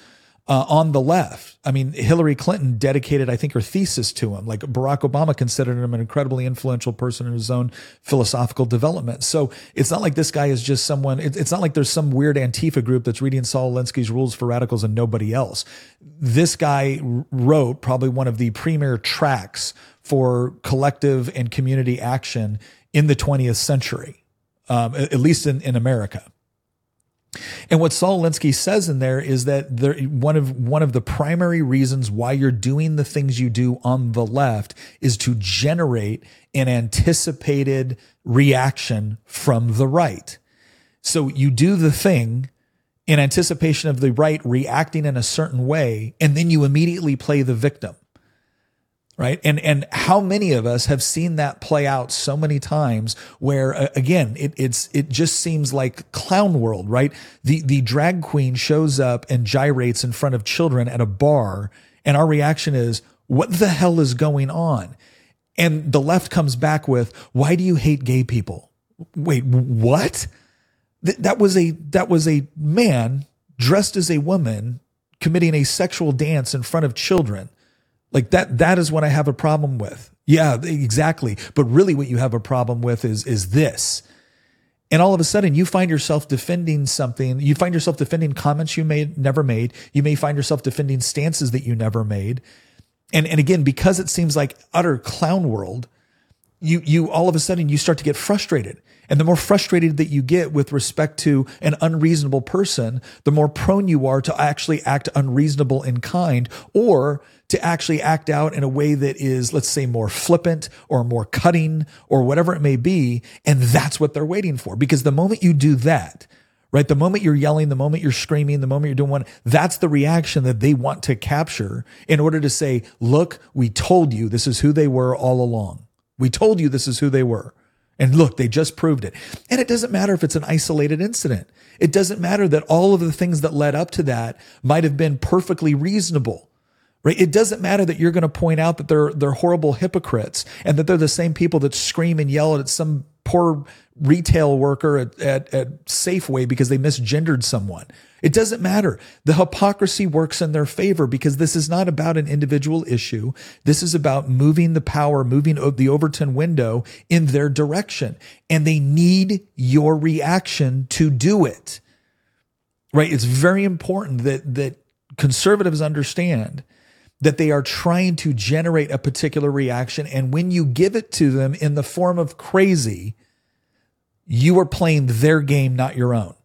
uh, on the left. I mean, Hillary Clinton dedicated, I think, her thesis to him. Like Barack Obama considered him an incredibly influential person in his own philosophical development. So it's not like this guy is just someone, it, it's not like there's some weird Antifa group that's reading Saul Alinsky's Rules for Radicals and nobody else. This guy wrote probably one of the premier tracks for collective and community action in the 20th century, um, at least in, in America. And what Saul Alinsky says in there is that there, one of one of the primary reasons why you're doing the things you do on the left is to generate an anticipated reaction from the right. So you do the thing in anticipation of the right reacting in a certain way, and then you immediately play the victim right? And and how many of us have seen that play out so many times where uh, again it, it's it just seems like clown world right? The the drag queen shows up and gyrates in front of children at a bar and our reaction is what the hell is going on? And the left comes back with why do you hate gay people? Wait what? Th- that was a that was a man dressed as a woman committing a sexual dance in front of children like that, that is what I have a problem with. Yeah, exactly. But really what you have a problem with is, is this. And all of a sudden you find yourself defending something. You find yourself defending comments you made, never made. You may find yourself defending stances that you never made. And, and again, because it seems like utter clown world, you, you all of a sudden you start to get frustrated. And the more frustrated that you get with respect to an unreasonable person, the more prone you are to actually act unreasonable in kind or to actually act out in a way that is, let's say, more flippant or more cutting or whatever it may be. And that's what they're waiting for. Because the moment you do that, right? The moment you're yelling, the moment you're screaming, the moment you're doing one, that's the reaction that they want to capture in order to say, look, we told you this is who they were all along. We told you this is who they were. And look, they just proved it. And it doesn't matter if it's an isolated incident. It doesn't matter that all of the things that led up to that might have been perfectly reasonable. Right? It doesn't matter that you're going to point out that they're they're horrible hypocrites and that they're the same people that scream and yell at some poor retail worker at, at, at Safeway because they misgendered someone. It doesn't matter. The hypocrisy works in their favor because this is not about an individual issue. This is about moving the power, moving the Overton window in their direction. And they need your reaction to do it. Right? It's very important that, that conservatives understand that they are trying to generate a particular reaction. And when you give it to them in the form of crazy, you are playing their game, not your own.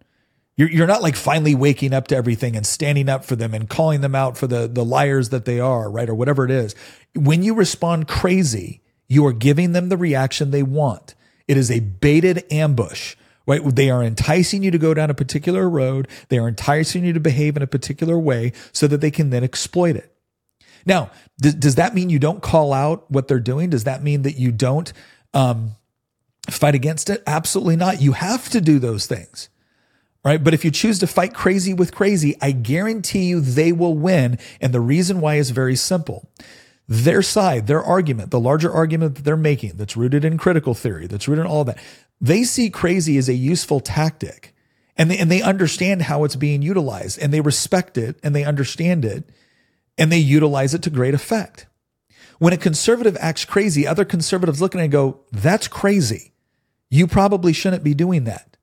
You're, you're not like finally waking up to everything and standing up for them and calling them out for the, the liars that they are, right? Or whatever it is. When you respond crazy, you are giving them the reaction they want. It is a baited ambush, right? They are enticing you to go down a particular road. They are enticing you to behave in a particular way so that they can then exploit it. Now, th- does that mean you don't call out what they're doing? Does that mean that you don't um, fight against it? Absolutely not. You have to do those things. Right. But if you choose to fight crazy with crazy, I guarantee you they will win. And the reason why is very simple. Their side, their argument, the larger argument that they're making that's rooted in critical theory, that's rooted in all that, they see crazy as a useful tactic and they, and they understand how it's being utilized and they respect it and they understand it and they utilize it to great effect. When a conservative acts crazy, other conservatives look at it and go, that's crazy. You probably shouldn't be doing that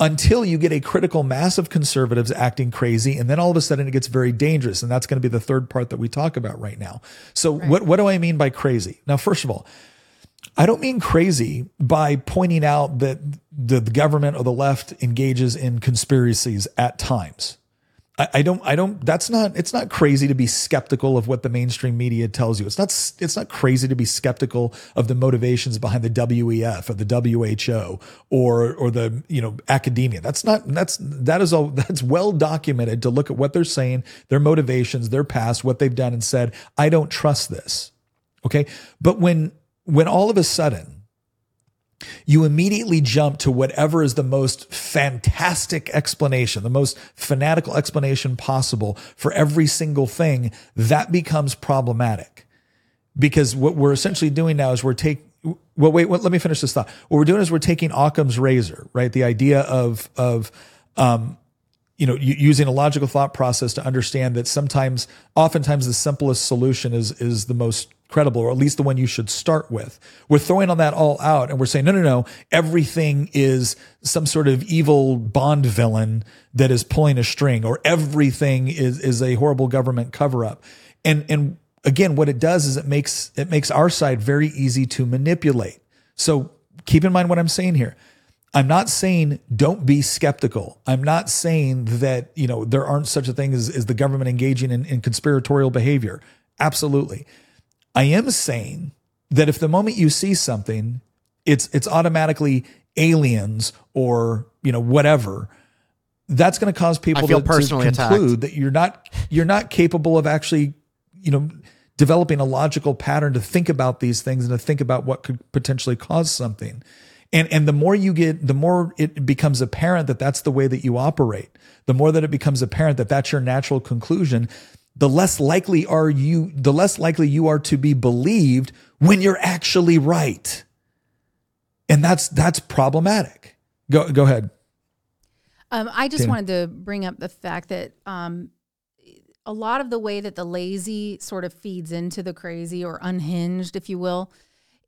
until you get a critical mass of conservatives acting crazy. And then all of a sudden it gets very dangerous. And that's going to be the third part that we talk about right now. So right. what, what do I mean by crazy? Now, first of all, I don't mean crazy by pointing out that the, the government or the left engages in conspiracies at times. I, I don't, I don't, that's not, it's not crazy to be skeptical of what the mainstream media tells you. It's not, it's not crazy to be skeptical of the motivations behind the WEF or the WHO or, or the, you know, academia. That's not, that's, that is all, [LAUGHS] that's well documented to look at what they're saying, their motivations, their past, what they've done and said. I don't trust this. Okay. But when, when all of a sudden, you immediately jump to whatever is the most fantastic explanation, the most fanatical explanation possible for every single thing, that becomes problematic. because what we're essentially doing now is we're taking well wait, let me finish this thought what we're doing is we're taking occam's razor right the idea of of um, you know using a logical thought process to understand that sometimes oftentimes the simplest solution is is the most credible or at least the one you should start with we're throwing on that all out and we're saying no no no everything is some sort of evil bond villain that is pulling a string or everything is is a horrible government cover up and and again, what it does is it makes it makes our side very easy to manipulate. So keep in mind what I'm saying here. I'm not saying don't be skeptical. I'm not saying that, you know, there aren't such a thing as, as the government engaging in, in conspiratorial behavior. Absolutely. I am saying that if the moment you see something, it's it's automatically aliens or, you know, whatever, that's going to cause people to, to conclude attacked. that you're not you're not capable of actually, you know, developing a logical pattern to think about these things and to think about what could potentially cause something. And, and the more you get, the more it becomes apparent that that's the way that you operate, the more that it becomes apparent that that's your natural conclusion, the less likely are you, the less likely you are to be believed when you're actually right. And that's, that's problematic. Go, go ahead. Um, I just Tina. wanted to bring up the fact that um, a lot of the way that the lazy sort of feeds into the crazy or unhinged, if you will,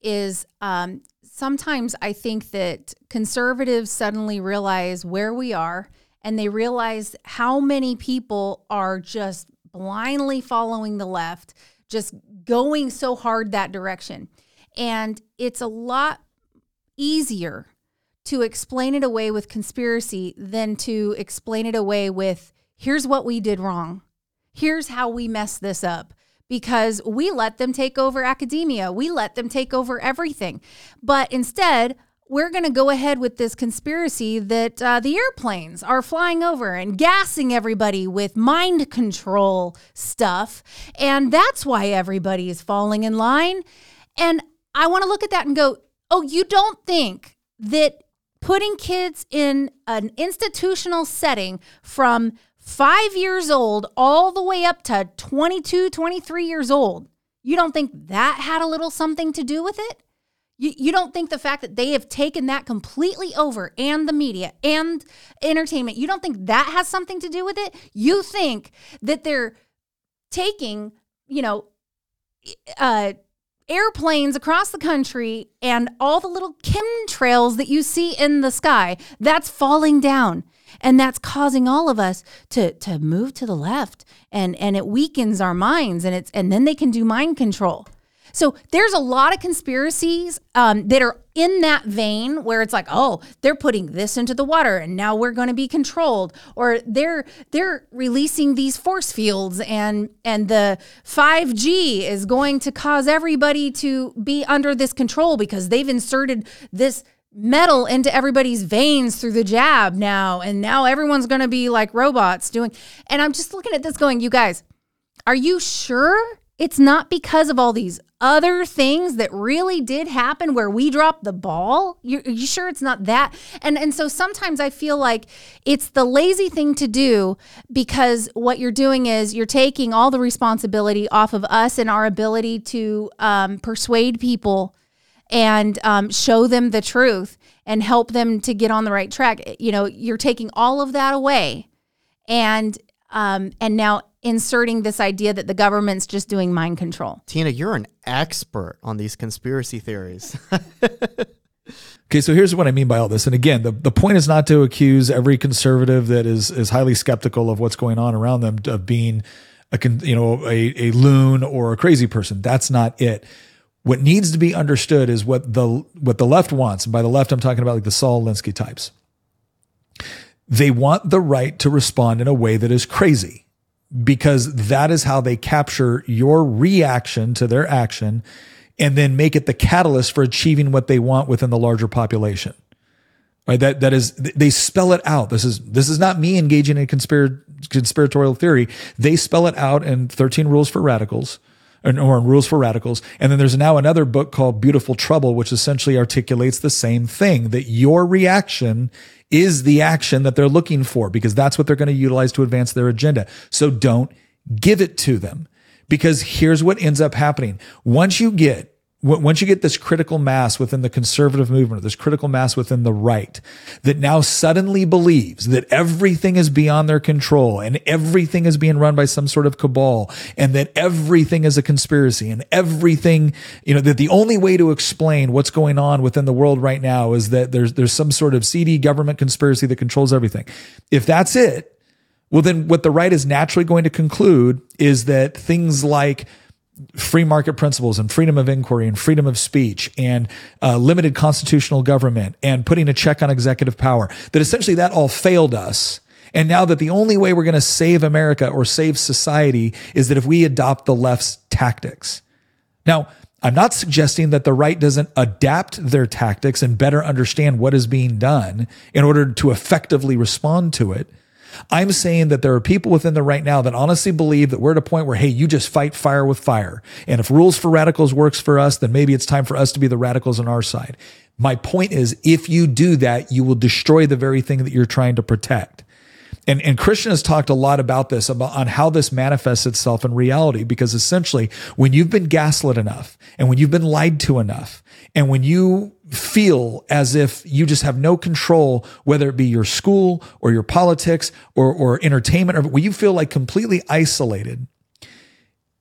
is um, sometimes I think that conservatives suddenly realize where we are and they realize how many people are just blindly following the left, just going so hard that direction. And it's a lot easier to explain it away with conspiracy than to explain it away with here's what we did wrong here's how we messed this up because we let them take over academia. We let them take over everything. But instead, we're going to go ahead with this conspiracy that uh, the airplanes are flying over and gassing everybody with mind control stuff. And that's why everybody is falling in line. And I want to look at that and go, oh, you don't think that putting kids in an institutional setting from five years old all the way up to 22, 23 years old, you don't think that had a little something to do with it? You, you don't think the fact that they have taken that completely over and the media and entertainment, you don't think that has something to do with it? You think that they're taking, you know, uh, airplanes across the country and all the little chemtrails that you see in the sky, that's falling down and that's causing all of us to to move to the left and and it weakens our minds and it's and then they can do mind control so there's a lot of conspiracies um, that are in that vein where it's like, oh, they're putting this into the water and now we're going to be controlled, or they're they're releasing these force fields and and the 5G is going to cause everybody to be under this control because they've inserted this metal into everybody's veins through the jab now. And now everyone's going to be like robots doing and i'm just looking at this going you guys are you sure it's not because of all these other things that really did happen where we dropped the ball? You're, you sure it's not that? And and so sometimes i feel like it's the lazy thing to do because what you're doing is you're taking all the responsibility off of us and our ability to um, persuade people and um, show them the truth and help them to get on the right track. You know, you're taking all of that away, and um, and now inserting this idea that the government's just doing mind control. Tina, you're an expert on these conspiracy theories. [LAUGHS] Okay, so here's what I mean by all this. And again, the, the point is not to accuse every conservative that is is highly skeptical of what's going on around them of being a you know a, a loon or a crazy person. That's not it what needs to be understood is what the what the left wants. And by the left, I'm talking about like the Saul Alinsky types. They want the right to respond in a way that is crazy because that is how they capture your reaction to their action and then make it the catalyst for achieving what they want within the larger population. Right? That that is they spell it out. This is this is not me engaging in conspir- conspiratorial theory. They spell it out in 13 rules for radicals or, or Rules for Radicals. And then there's now another book called Beautiful Trouble, which essentially articulates the same thing that your reaction is the action that they're looking for because that's what they're going to utilize to advance their agenda. So don't give it to them Because here's what ends up happening. Once you get once you get this critical mass within the conservative movement, this critical mass within the right that now suddenly believes that everything is beyond their control and everything is being run by some sort of cabal and that everything is a conspiracy and everything, you know, that the only way to explain what's going on within the world right now is that there's, there's some sort of seedy government conspiracy that controls everything. If that's it, well, then what the right is naturally going to conclude is that things like free market principles and freedom of inquiry and freedom of speech and uh, limited constitutional government and putting a check on executive power, that essentially that all failed us. And now that the only way we're going to save America or save society is that if we adopt the left's tactics. Now, I'm not suggesting that the right doesn't adapt their tactics and better understand what is being done in order to effectively respond to it. I'm saying that there are people within the right now that honestly believe that we're at a point where, hey, you just fight fire with fire. And if rules for radicals works for us, then maybe it's time for us to be the radicals on our side. My point is, if you do that, you will destroy the very thing that you're trying to protect. And, and Christian has talked a lot about this, about on how this manifests itself in reality, because essentially when you've been gaslit enough and when you've been lied to enough and when you feel as if you just have no control, whether it be your school or your politics or, or entertainment, or when you feel like completely isolated,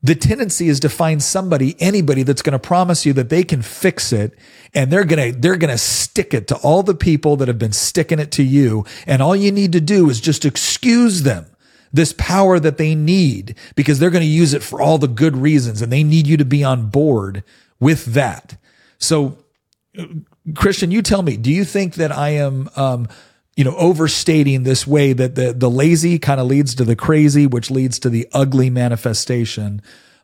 the tendency is to find somebody, anybody that's going to promise you that they can fix it and they're going to, they're going to stick it to all the people that have been sticking it to you. And all you need to do is just excuse them this power that they need because they're going to use it for all the good reasons and they need you to be on board with that. So Christian, you tell me, do you think that I am, um, you know, overstating this way that the, the lazy kind of leads to the crazy, which leads to the ugly manifestation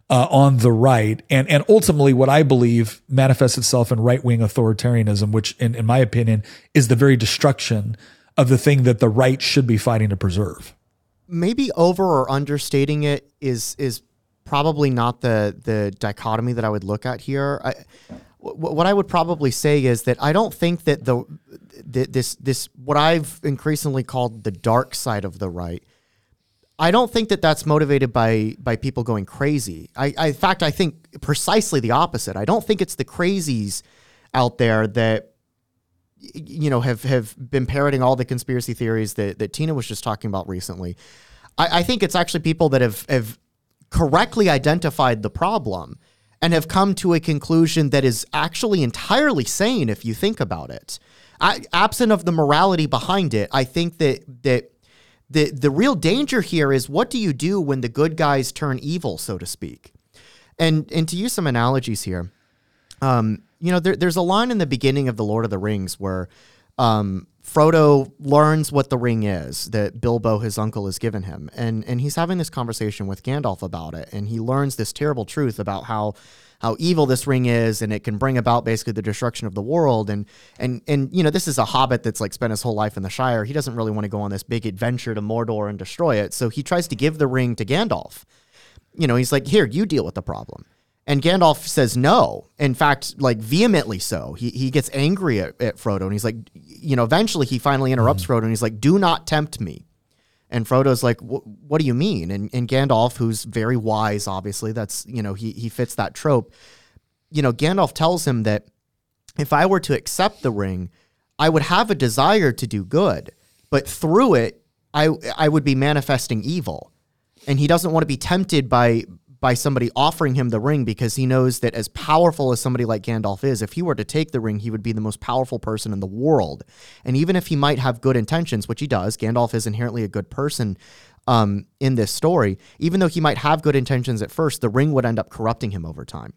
uh, on the right. And, and ultimately what I believe manifests itself in right wing authoritarianism, which in, in my opinion is the very destruction of the thing that the right should be fighting to preserve. Maybe over or understating it is, is probably not the, the dichotomy that I would look at here. I, what I would probably say is that I don't think that the, the this this what I've increasingly called the dark side of the right. I don't think that that's motivated by by people going crazy. I, I in fact I think precisely the opposite. I don't think it's the crazies out there that you know have have been parroting all the conspiracy theories that that Tina was just talking about recently. I, I think it's actually people that have have correctly identified the problem and have come to a conclusion that is actually entirely sane if you think about it. I, absent of the morality behind it, I think that that the the real danger here is what do you do when the good guys turn evil, so to speak? And and to use some analogies here, um, you know, there, there's a line in the beginning of the Lord of the Rings where um, Frodo learns what the ring is that Bilbo, his uncle, has given him, and and he's having this conversation with Gandalf about it, and he learns this terrible truth about how how evil this ring is, and it can bring about basically the destruction of the world, and and and you know this is a hobbit that's like spent his whole life in the Shire. He doesn't really want to go on this big adventure to Mordor and destroy it, so he tries to give the ring to Gandalf. You know, he's like, here, you deal with the problem. And Gandalf says no. In fact, like vehemently so. He, he gets angry at, at Frodo and he's like, you know, eventually he finally interrupts mm-hmm. Frodo and he's like, do not tempt me. And Frodo's like, what do you mean? And, and Gandalf, who's very wise, obviously, that's, you know, he, he fits that trope. You know, Gandalf tells him that if I were to accept the ring, I would have a desire to do good, but through it, I, I would be manifesting evil. And he doesn't want to be tempted by by somebody offering him the ring because he knows that as powerful as somebody like Gandalf is, if he were to take the ring, he would be the most powerful person in the world. And even if he might have good intentions, which he does, Gandalf is inherently a good person um, in this story, even though he might have good intentions at first, the ring would end up corrupting him over time.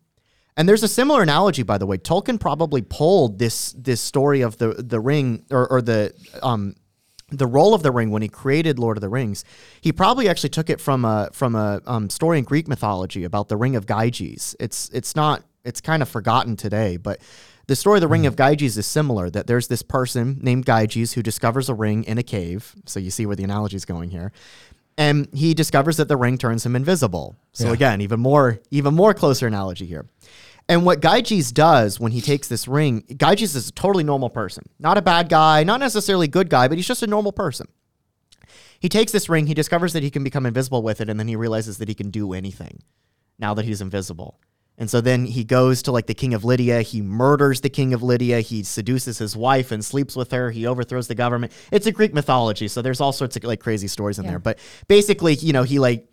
And there's a similar analogy, by the way. Tolkien probably pulled this this story of the the ring or, or the um, the role of the ring when he created Lord of the Rings, he probably actually took it from a from a um, story in Greek mythology about the Ring of Gyges. It's it's not it's kind of forgotten today, but the story of the Ring of hmm. Gyges is similar. That there's this person named Gyges who discovers a ring in a cave. So you see where the analogy is going here, and he discovers that the ring turns him invisible. So yeah. again, even more even more closer analogy here. And what Gyges does when he takes this ring, Gyges is a totally normal person. Not a bad guy, not necessarily a good guy, but he's just a normal person. He takes this ring, he discovers that he can become invisible with it, and then he realizes that he can do anything. now that he's invisible. And so then he goes to like the king of Lydia. He murders the king of Lydia. He seduces his wife and sleeps with her. He overthrows the government. It's a Greek mythology, so there's all sorts of like crazy stories in Yeah. there. But basically, you know, he like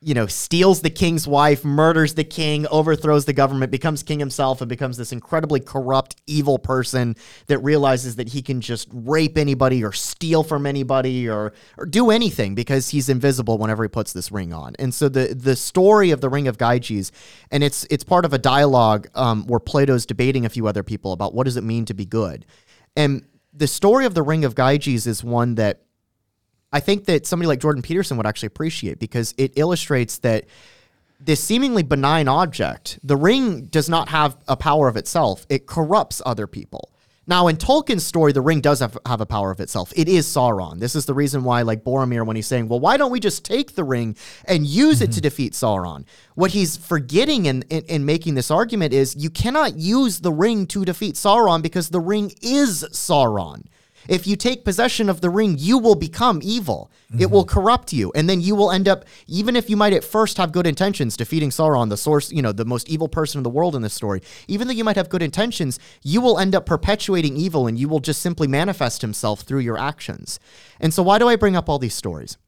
you know, steals the king's wife, murders the king, overthrows the government, becomes king himself, and becomes this incredibly corrupt, evil person that realizes that he can just rape anybody or steal from anybody or, or do anything because he's invisible whenever he puts this ring on. And so the the story of the Ring of Gyges, and it's it's part of a dialogue um, where Plato's debating a few other people about what does it mean to be good. And the story of the Ring of Gyges is one that I think that somebody like Jordan Peterson would actually appreciate because it illustrates that this seemingly benign object, the ring does not have a power of itself. It corrupts other people. Now, in Tolkien's story, the ring does have, have a power of itself. It is Sauron. This is the reason why, like Boromir, when he's saying, well, why don't we just take the ring and use it to mm-hmm. defeat Sauron? What he's forgetting in, in, in making this argument is you cannot use the ring to defeat Sauron because the ring is Sauron. If you take possession of the ring, you will become evil. It will mm-hmm. corrupt you. And then you will end up, even if you might at first have good intentions, defeating Sauron, the source, you know, the most evil person in the world in this story, even though you might have good intentions, you will end up perpetuating evil and you will just simply manifest himself through your actions. And so, why do I bring up all these stories?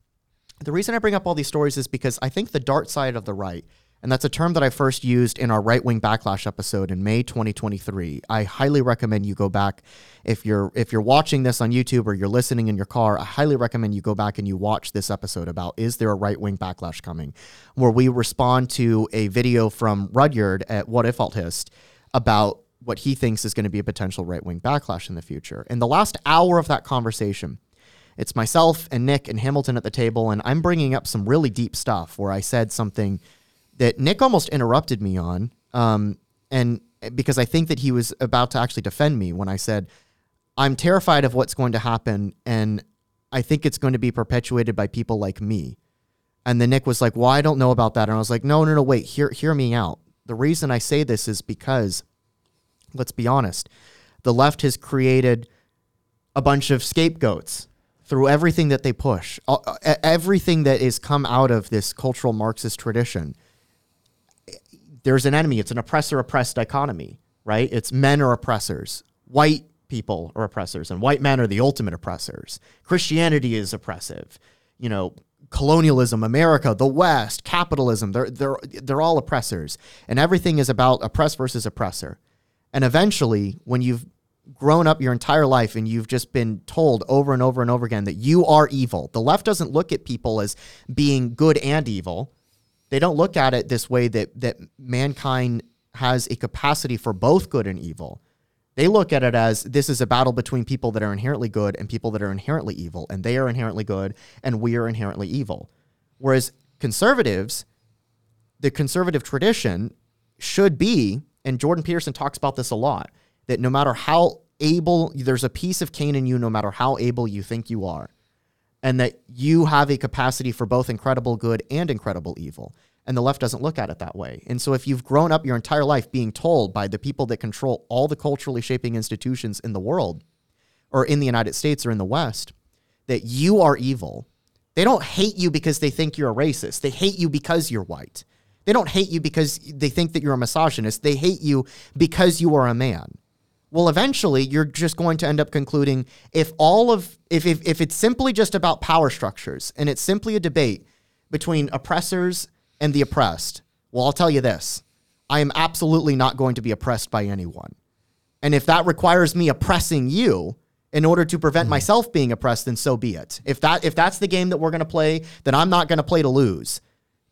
The reason I bring up all these stories is because I think the dark side of the right, and that's a term that I first used in our right wing backlash episode in May 2023. I highly recommend you go back if you're if you're watching this on YouTube or you're listening in your car. I highly recommend you go back and you watch this episode about is there a right wing backlash coming, where we respond to a video from Rudyard at What If Althist about what he thinks is going to be a potential right wing backlash in the future. In the last hour of that conversation, it's myself and Nick and Hamilton at the table, and I'm bringing up some really deep stuff where I said something that Nick almost interrupted me on, um, and because I think that he was about to actually defend me when I said, "I'm terrified of what's going to happen, and I think it's going to be perpetuated by people like me." And then Nick was like, "Well, I don't know about that," and I was like, "No, no, no, wait, hear hear me out. The reason I say this is because, let's be honest, the left has created." a bunch of scapegoats through everything that they push, everything that is come out of this cultural Marxist tradition. There's an enemy. It's an oppressor oppressed dichotomy, right? It's men are oppressors, white people are oppressors, and white men are the ultimate oppressors. Christianity is oppressive. You know, colonialism, America, the West, capitalism, they're, they're, they're all oppressors. And everything is about oppressed versus oppressor. And eventually, when you've grown up your entire life and you've just been told over and over and over again that you are evil, the left doesn't look at people as being good and evil. They don't look at it this way that that mankind has a capacity for both good and evil. They look at it as this is a battle between people that are inherently good and people that are inherently evil, and they are inherently good and we are inherently evil. Whereas conservatives, the conservative tradition should be, and Jordan Peterson talks about this a lot, that no matter how able, there's a piece of Cain in you, no matter how able you think you are, and that you have a capacity for both incredible good and incredible evil. And the left doesn't look at it that way. And so if you've grown up your entire life being told by the people that control all the culturally shaping institutions in the world, or in the United States or in the West, that you are evil, they don't hate you because they think you're a racist. They hate you because you're white. They don't hate you because they think that you're a misogynist. They hate you because you are a man. Well, eventually you're just going to end up concluding if all of if, if if it's simply just about power structures and it's simply a debate between oppressors and the oppressed, well, I'll tell you this. I am absolutely not going to be oppressed by anyone. And if that requires me oppressing you in order to prevent mm-hmm. myself being oppressed, then so be it. If that if that's the game that we're going to play, then I'm not going to play to lose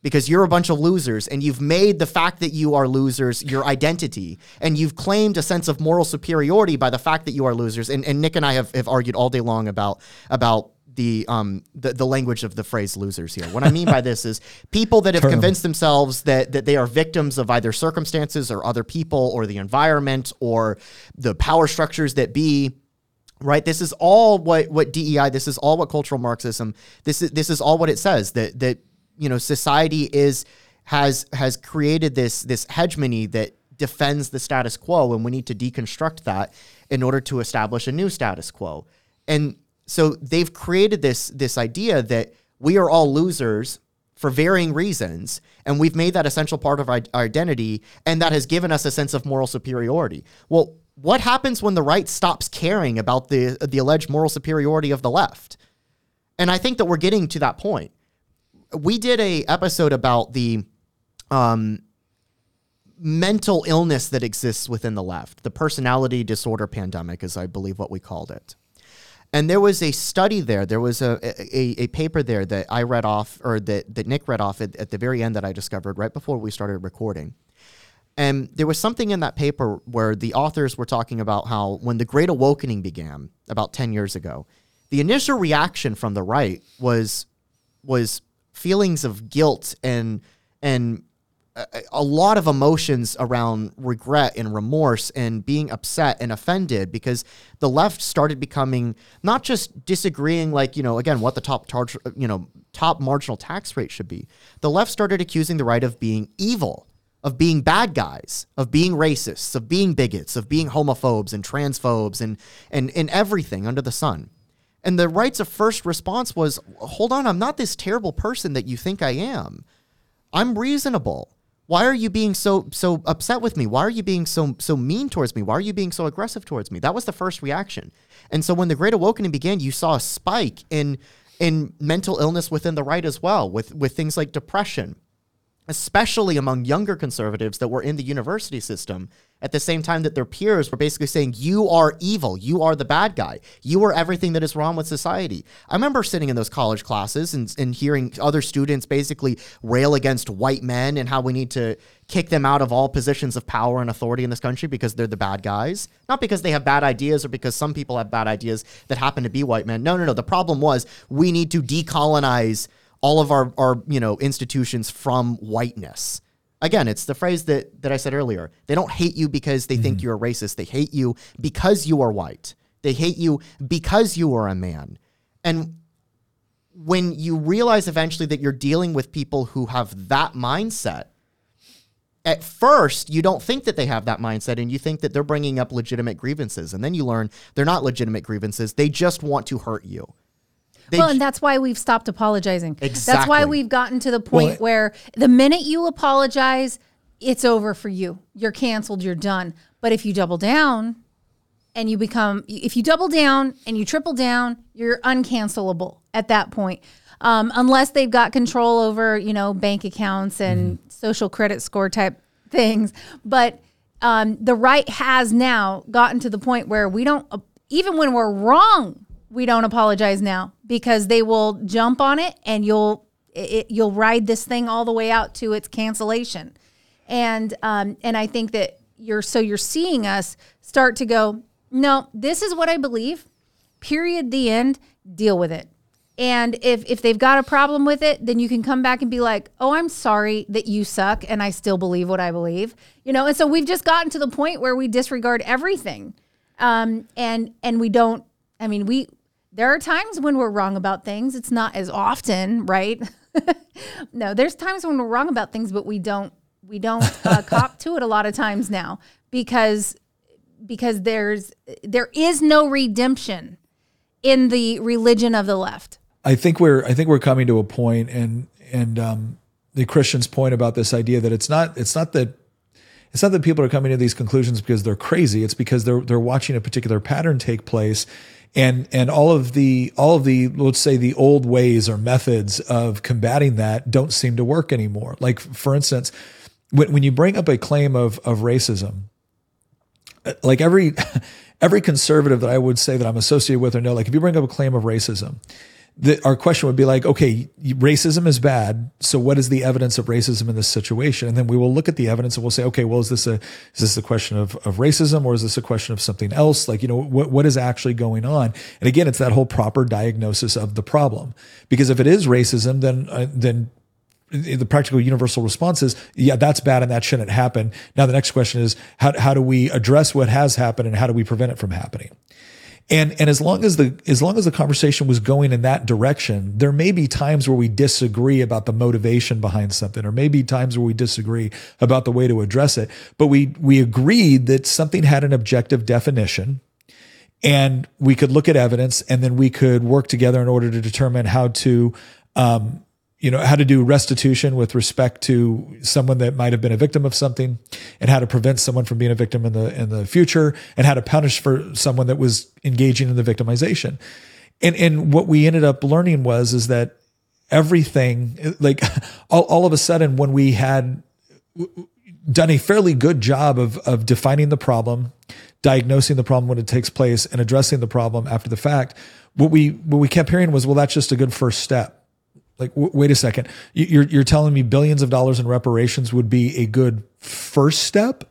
because you're a bunch of losers and you've made the fact that you are losers your identity. And you've claimed a sense of moral superiority by the fact that you are losers. And, and nick and i have, have argued all day long about about the um the, the language of the phrase losers here. What i mean by this is people that have convinced themselves that that they are victims of either circumstances or other people or the environment or the power structures that be right? This is all what what DEI this is all what cultural marxism this is this is all what it says that that you know society is has has created this this hegemony that defends the status quo and we need to deconstruct that in order to establish a new status quo and so they've created this this idea that we are all losers for varying reasons, and we've made that essential part of our our identity, and that has given us a sense of moral superiority. Well, what happens when the right stops caring about the the alleged moral superiority of the left? And I think that we're getting to that point. We did a episode about the um, mental illness that exists within the left, the personality disorder pandemic, is I believe what we called it. And there was a study there. There was a, a, a paper there that I read off, or that, that Nick read off at, at the very end that I discovered right before we started recording. And there was something in that paper where the authors were talking about how when the Great Awakening began about 10 years ago, the initial reaction from the right was was feelings of guilt and and a, a lot of emotions around regret and remorse and being upset and offended because the left started becoming not just disagreeing like you know again what the top tar- you know top marginal tax rate should be the left started accusing the right of being evil of being bad guys, of being racists, of being bigots, of being homophobes and transphobes and and, and everything under the sun. And the right's of first response was, hold on, I'm not this terrible person that you think I am. I'm reasonable. Why are you being so so upset with me? Why are you being so so mean towards me? Why are you being so aggressive towards me? That was the first reaction. And so when the Great Awakening began, you saw a spike in in mental illness within the right as well, with with things like depression, especially among younger conservatives that were in the university system at the same time that their peers were basically saying, You are evil. You are the bad guy. You are everything that is wrong with society. I remember sitting in those college classes and, and hearing other students basically rail against white men and how we need to kick them out of all positions of power and authority in this country because they're the bad guys. Not because they have bad ideas or because some people have bad ideas that happen to be white men. No, no, no. The problem was we need to decolonize all of our, our you know institutions from whiteness. Again, it's the phrase that that I said earlier. They don't hate you because they think mm-hmm. you're a racist. They hate you because you are white. They hate you because you are a man. And when you realize eventually that you're dealing with people who have that mindset, at first you don't think that they have that mindset and you think that they're bringing up legitimate grievances and then you learn they're not legitimate grievances they just want to hurt you They well, and that's why we've stopped apologizing. That's why we've gotten to the point Well, where the minute you apologize, it's over for you. You're canceled, you're done. But if you double down and you become, if you double down and you triple down, you're uncancelable at that point. Um, unless they've got control over, you know, bank accounts and social credit score type things. But um, the right has now gotten to the point where we don't, even when we're wrong, we don't apologize now because they will jump on it and you'll it, you'll ride this thing all the way out to its cancellation. And um, and I think that you're so you're seeing us start to go no this is what I believe. Period. The end. Deal with it. And if if they've got a problem with it then you can come back and be like oh I'm sorry that you suck and I still believe what I believe. You know and so we've just gotten to the point where we disregard everything. Um, and and we don't i mean we there are times when we're wrong about things. It's not as often right? [LAUGHS] No there's times when we're wrong about things but we don't we don't uh, [LAUGHS] cop to it a lot of times now because because there's there is no redemption in the religion of the left. I think we're I think we're coming to a point and and um, the Christian's point about this idea that it's not it's not that it's not that people are coming to these conclusions because they're crazy. It's because they're they're watching a particular pattern take place, and and all of the all of the let's say the old ways or methods of combating that don't seem to work anymore. Like for instance, when when you bring up a claim of of racism, uh, like every [LAUGHS] every conservative that I would say that I'm associated with or know, like if you bring up a claim of racism, the, our question would be like, okay, racism is bad. So what is the evidence of racism in this situation? And then we will look at the evidence and we'll say, okay, well, is this a is this a question of, of racism or is this a question of something else? Like, you know, what what is actually going on? And again, it's that whole proper diagnosis of the problem. Because if it is racism, then uh, then the practical universal response is, yeah, that's bad and that shouldn't happen. Now, the next question is, how, how do we address what has happened and how do we prevent it from happening? And, and as long as the, as long as the conversation was going in that direction, there may be times where we disagree about the motivation behind something, or maybe times where we disagree about the way to address it. But we, we agreed that something had an objective definition and we could look at evidence and then we could work together in order to determine how to, um, you know how to do restitution with respect to someone that might have been a victim of something and how to prevent someone from being a victim in the in the future and how to punish for someone that was engaging in the victimization. And and what we ended up learning was is that everything like [LAUGHS] all, all of a sudden when we had done a fairly good job of of defining the problem diagnosing the problem when it takes place and addressing the problem after the fact what we what we kept hearing was well that's just a good first step like, w- wait a second. You're, you're telling me billions of dollars in reparations would be a good first step?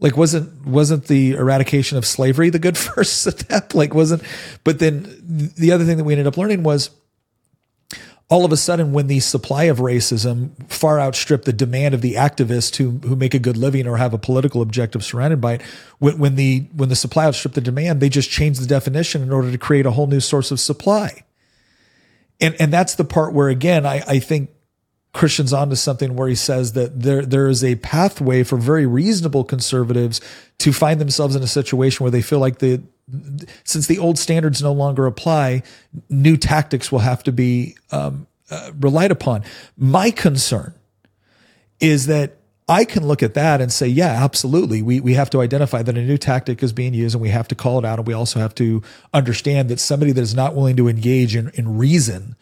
Like, wasn't, wasn't the eradication of slavery the good [LAUGHS] first step? Like, wasn't, but then the other thing that we ended up learning was all of a sudden when the supply of racism far outstripped the demand of the activists who who make a good living or have a political objective surrounded by it when, when the when the supply outstripped the demand they just changed the definition in order to create a whole new source of supply and and that's the part where again I, I think Christian's onto something where he says that there there is a pathway for very reasonable conservatives to find themselves in a situation where they feel like the since the old standards no longer apply, new tactics will have to be um, uh, relied upon. My concern is that I can look at that and say, yeah, absolutely. We, we have to identify that a new tactic is being used and we have to call it out. And we also have to understand that somebody that is not willing to engage in, in reason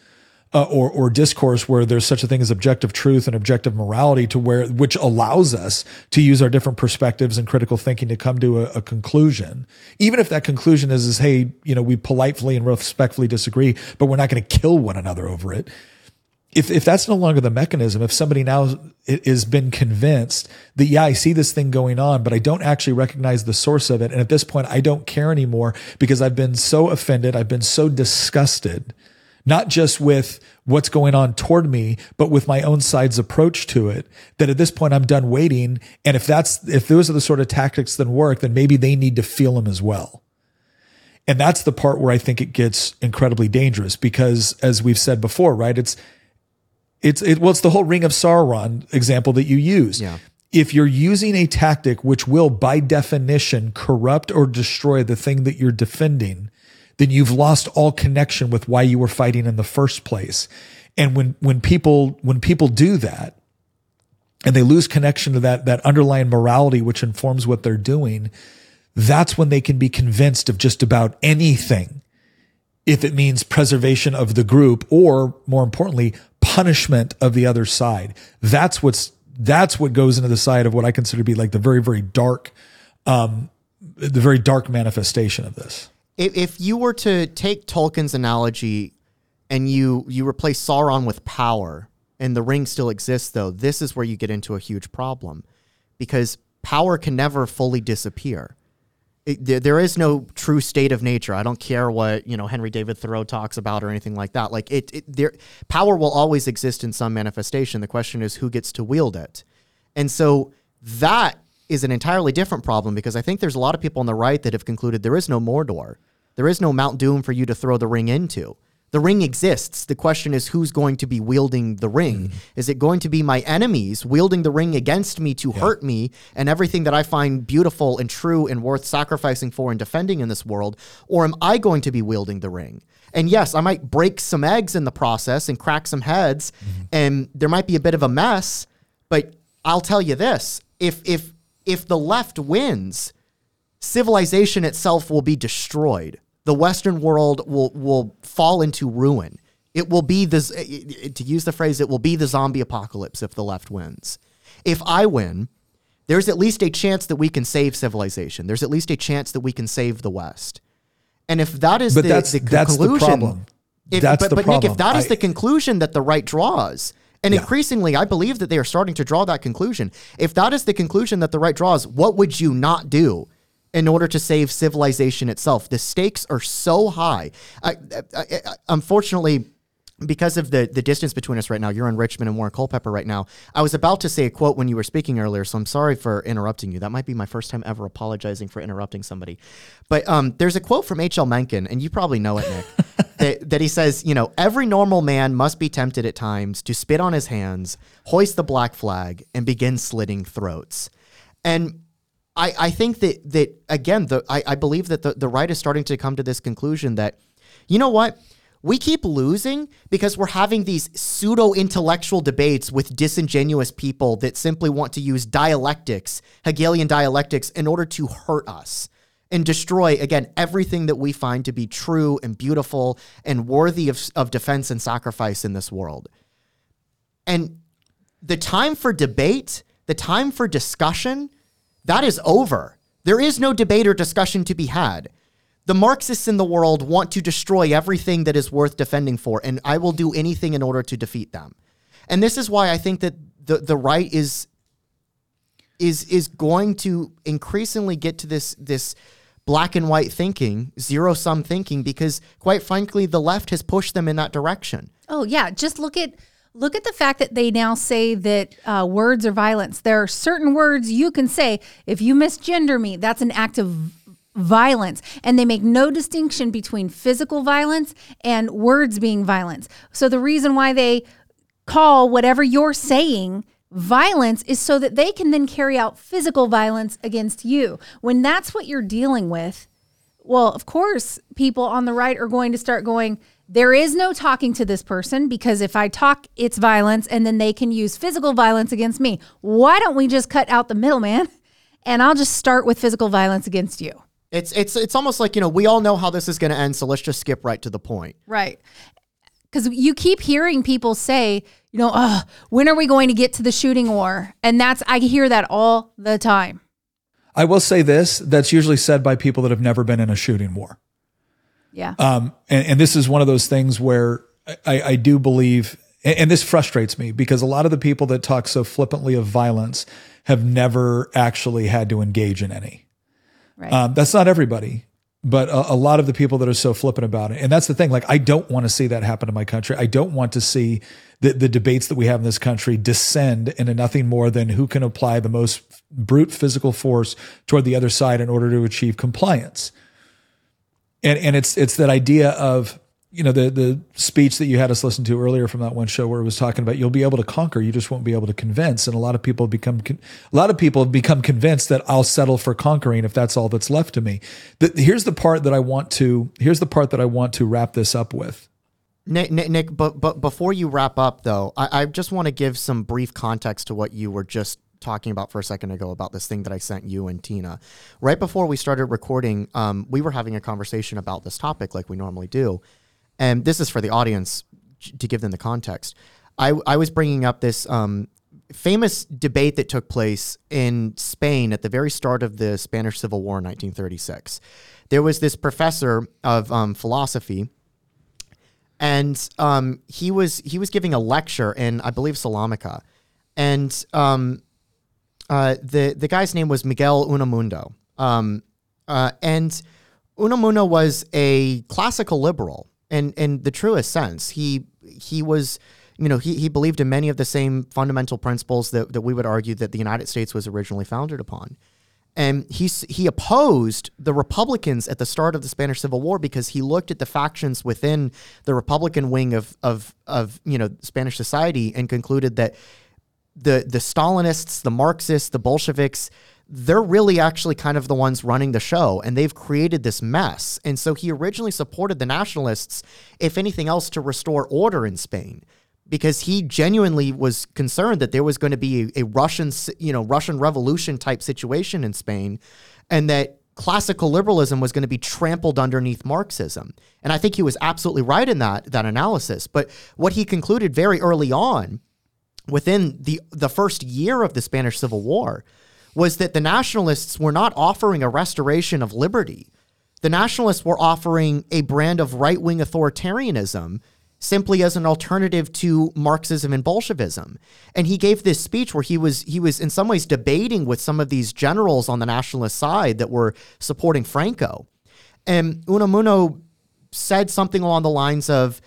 uh, or, or discourse where there's such a thing as objective truth and objective morality to where, which allows us to use our different perspectives and critical thinking to come to a, a conclusion. Even if that conclusion is, is, hey, you know, we politely and respectfully disagree, but we're not going to kill one another over it if if that's no longer the mechanism, if somebody now has been convinced that yeah, I see this thing going on, but I don't actually recognize the source of it, and at this point, I don't care anymore because I've been so offended, I've been so disgusted, not just with what's going on toward me, but with my own side's approach to it. That at this point, I'm done waiting, and if that's if those are the sort of tactics that work, then maybe they need to feel them as well. And that's the part where I think it gets incredibly dangerous because, as we've said before, right? It's it's it well, it's the whole Ring of Sauron example that you use. Yeah. If you're using a tactic which will, by definition, corrupt or destroy the thing that you're defending, then you've lost all connection with why you were fighting in the first place. And when when people when people do that, and they lose connection to that that underlying morality which informs what they're doing, that's when they can be convinced of just about anything if it means preservation of the group or more importantly punishment of the other side. That's what's that's what goes into the side of what I consider to be like the very very dark, um, the very dark manifestation of this. If, you were to take Tolkien's analogy, and you you replace Sauron with power, and the ring still exists, though, this is where you get into a huge problem, because power can never fully disappear there is no true state of nature. I don't care what you know Henry David Thoreau talks about or anything like that. Like it, it, there, power will always exist in some manifestation. The question is who gets to wield it, and so that is an entirely different problem because I think there's a lot of people on the right that have concluded there is no Mordor, there is no Mount Doom for you to throw the ring into. The ring exists. The question is who's going to be wielding the ring? Mm. Is it going to be my enemies wielding the ring against me to yeah. hurt me and everything that I find beautiful and true and worth sacrificing for and defending in this world? Or am I going to be wielding the ring? And yes, I might break some eggs in the process and crack some heads, mm-hmm. and there might be a bit of a mess, but I'll tell you this if if if the left wins, civilization itself will be destroyed the Western world will will fall into ruin. It will be this eh, eh, to use the phrase, it will be the zombie apocalypse if the left wins. If I win, there's at least a chance that we can save civilization. There's at least a chance that we can save the West. And if that is but the, that's, the that's conclusion, the problem. If, that's but, the but problem. Nick, if that is I, the conclusion that the right draws, and yeah. increasingly, I believe that they are starting to draw that conclusion. If that is the conclusion that the right draws, what would you not do? In order to save civilization itself. The stakes are so high. I, I, I, unfortunately, because of the, the distance between us right now, you're in Richmond and Warren Culpeper right now. I was about to say a quote when you were speaking earlier, so I'm sorry for interrupting you. That might be my first time ever apologizing for interrupting somebody. But um, there's a quote from H.L. Mencken, and you probably know it, Nick, [LAUGHS] that, that he says, you know, every normal man must be tempted at times to spit on his hands, hoist the black flag, and begin slitting throats. And I, I think that that again the I, I believe that the, the right is starting to come to this conclusion that you know what We keep losing because we're having these pseudo intellectual debates with disingenuous people that simply want to use dialectics, Hegelian dialectics, in order to hurt us and destroy, again, everything that we find to be true and beautiful and worthy of, of defense and sacrifice in this world. And the time for debate, the time for discussion, that is over. There is no debate or discussion to be had. The Marxists in the world want to destroy everything that is worth defending for, and I will do anything in order to defeat them. And this is why I think that the, the right is is is going to increasingly get to this this black and white thinking, zero sum thinking, because quite frankly, the left has pushed them in that direction. Oh yeah, just look at look at the fact that they now say that uh, words are violence. There are certain words you can say if you misgender me, that's an act of violence. And they make no distinction between physical violence and words being violence. So the reason why they call whatever you're saying violence is so that they can then carry out physical violence against you. When that's what you're dealing with well of course people on the right are going to start going there is no talking to this person because if I talk, it's violence, and then they can use physical violence against me. Why don't we just cut out the middleman [LAUGHS] and I'll just start with physical violence against you? It's it's it's almost like you know we all know how this is going to end, so let's just skip right to the point. Right. Because you keep hearing people say, you know, oh, when are we going to get to the shooting war? And that's, I hear that all the time. I will say this that's usually said by people that have never been in a shooting war. Yeah. Um, and, and this is one of those things where I, I do believe, and, this frustrates me because a lot of the people that talk so flippantly of violence have never actually had to engage in any. Right. Um, that's not everybody, but a, a lot of the people that are so flippant about it. And that's the thing. Like, I don't want to see that happen in my country. I don't want to see the, the debates that we have in this country descend into nothing more than who can apply the most brute physical force toward the other side in order to achieve compliance. And and it's it's that idea of you know the the speech that you had us listen to earlier from that one show where it was talking about you'll be able to conquer you just won't be able to convince and a lot of people become a lot of people have become convinced that I'll settle for conquering if that's all that's left to me. The, here's the part that I want to here's the part that I want to wrap this up with. Nick, Nick, Nick but but before you wrap up though, I, I just want to give some brief context to what you were just talking about for a second ago about this thing that I sent you and Tina. Right before we started recording, um, we were having a conversation about this topic like we normally do. And this is for the audience to give them the context. I, I was bringing up this um, famous debate that took place in Spain at the very start of the Spanish Civil War in 1936. There was this professor of um, philosophy and um, he was he was giving a lecture in I believe Salamanca, and um, uh, the the guy's name was Miguel Unamuno, um, uh, and Unamuno was a classical liberal in in the truest sense. He he was you know he, he believed in many of the same fundamental principles that, that we would argue that the United States was originally founded upon. And he, he opposed the Republicans at the start of the Spanish Civil War because he looked at the factions within the Republican wing of, of, of you know Spanish society and concluded that the the Stalinists, the Marxists, the Bolsheviks, they're really actually kind of the ones running the show and they've created this mess. And so he originally supported the nationalists, if anything else, to restore order in Spain because he genuinely was concerned that there was going to be a, a Russian, you know, Russian revolution type situation in Spain and that classical liberalism was going to be trampled underneath Marxism. And I think he was absolutely right in that that analysis. But what he concluded very early on within the the first year of the Spanish Civil War was that the nationalists were not offering a restoration of liberty. The nationalists were offering a brand of right-wing authoritarianism simply as an alternative to Marxism and Bolshevism. And he gave this speech where he was he was in some ways debating with some of these generals on the nationalist side that were supporting Franco. And Unamuno said something along the lines of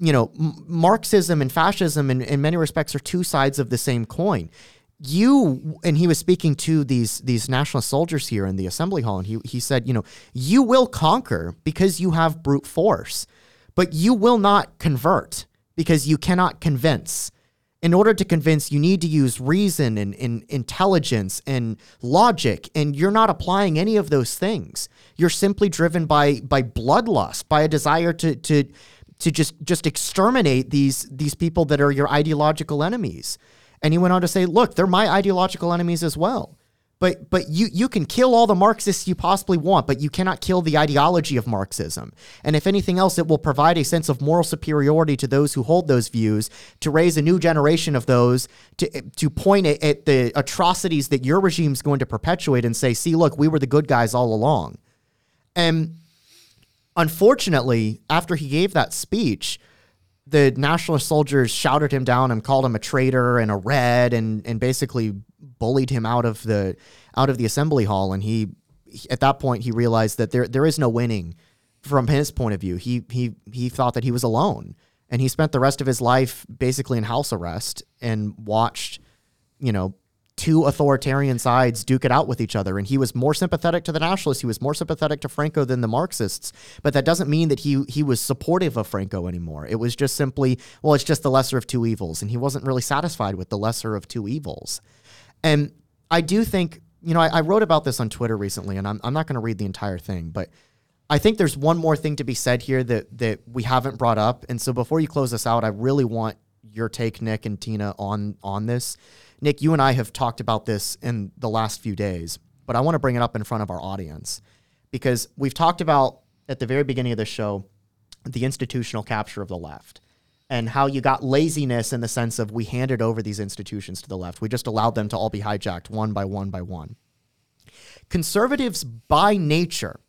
you know, Marxism and fascism in, in many respects are two sides of the same coin. You and he was speaking to these these nationalist soldiers here in the assembly hall, and he he said, you know, you will conquer because you have brute force, but you will not convert because you cannot convince. In order to convince, you need to use reason and, and intelligence and logic, and you're not applying any of those things. You're simply driven by by bloodlust, by a desire to to to just just exterminate these these people that are your ideological enemies. And he went on to say, look, they're my ideological enemies as well. But but you you can kill all the Marxists you possibly want, but you cannot kill the ideology of Marxism. And if anything else, it will provide a sense of moral superiority to those who hold those views, to raise a new generation of those, to to point at, at the atrocities that your regime is going to perpetuate and say, see, look, we were the good guys all along. And unfortunately, after he gave that speech, the nationalist soldiers shouted him down and called him a traitor and a red and and basically bullied him out of the out of the assembly hall. And he at that point he realized that there there is no winning from his point of view. He he he thought that he was alone. And he spent the rest of his life basically in house arrest and watched you know two authoritarian sides duke it out with each other. And he was more sympathetic to the nationalists. He was more sympathetic to Franco than the marxists. But that doesn't mean that he he was supportive of Franco anymore. It was just simply well it's just the lesser of two evils. And he wasn't really satisfied with the lesser of two evils. And I do think, you know, I, I wrote about this on Twitter recently, and I'm, I'm not going to read the entire thing, but I think there's one more thing to be said here that that we haven't brought up. And so before you close this out, I really want your take, Nick and Tina, on on this. Nick, you and I have talked about this in the last few days, but I want to bring it up in front of our audience because we've talked about at the very beginning of the show the institutional capture of the left and how you got laziness in the sense of we handed over these institutions to the left. We just allowed them to all be hijacked one by one by one. Conservatives, by nature,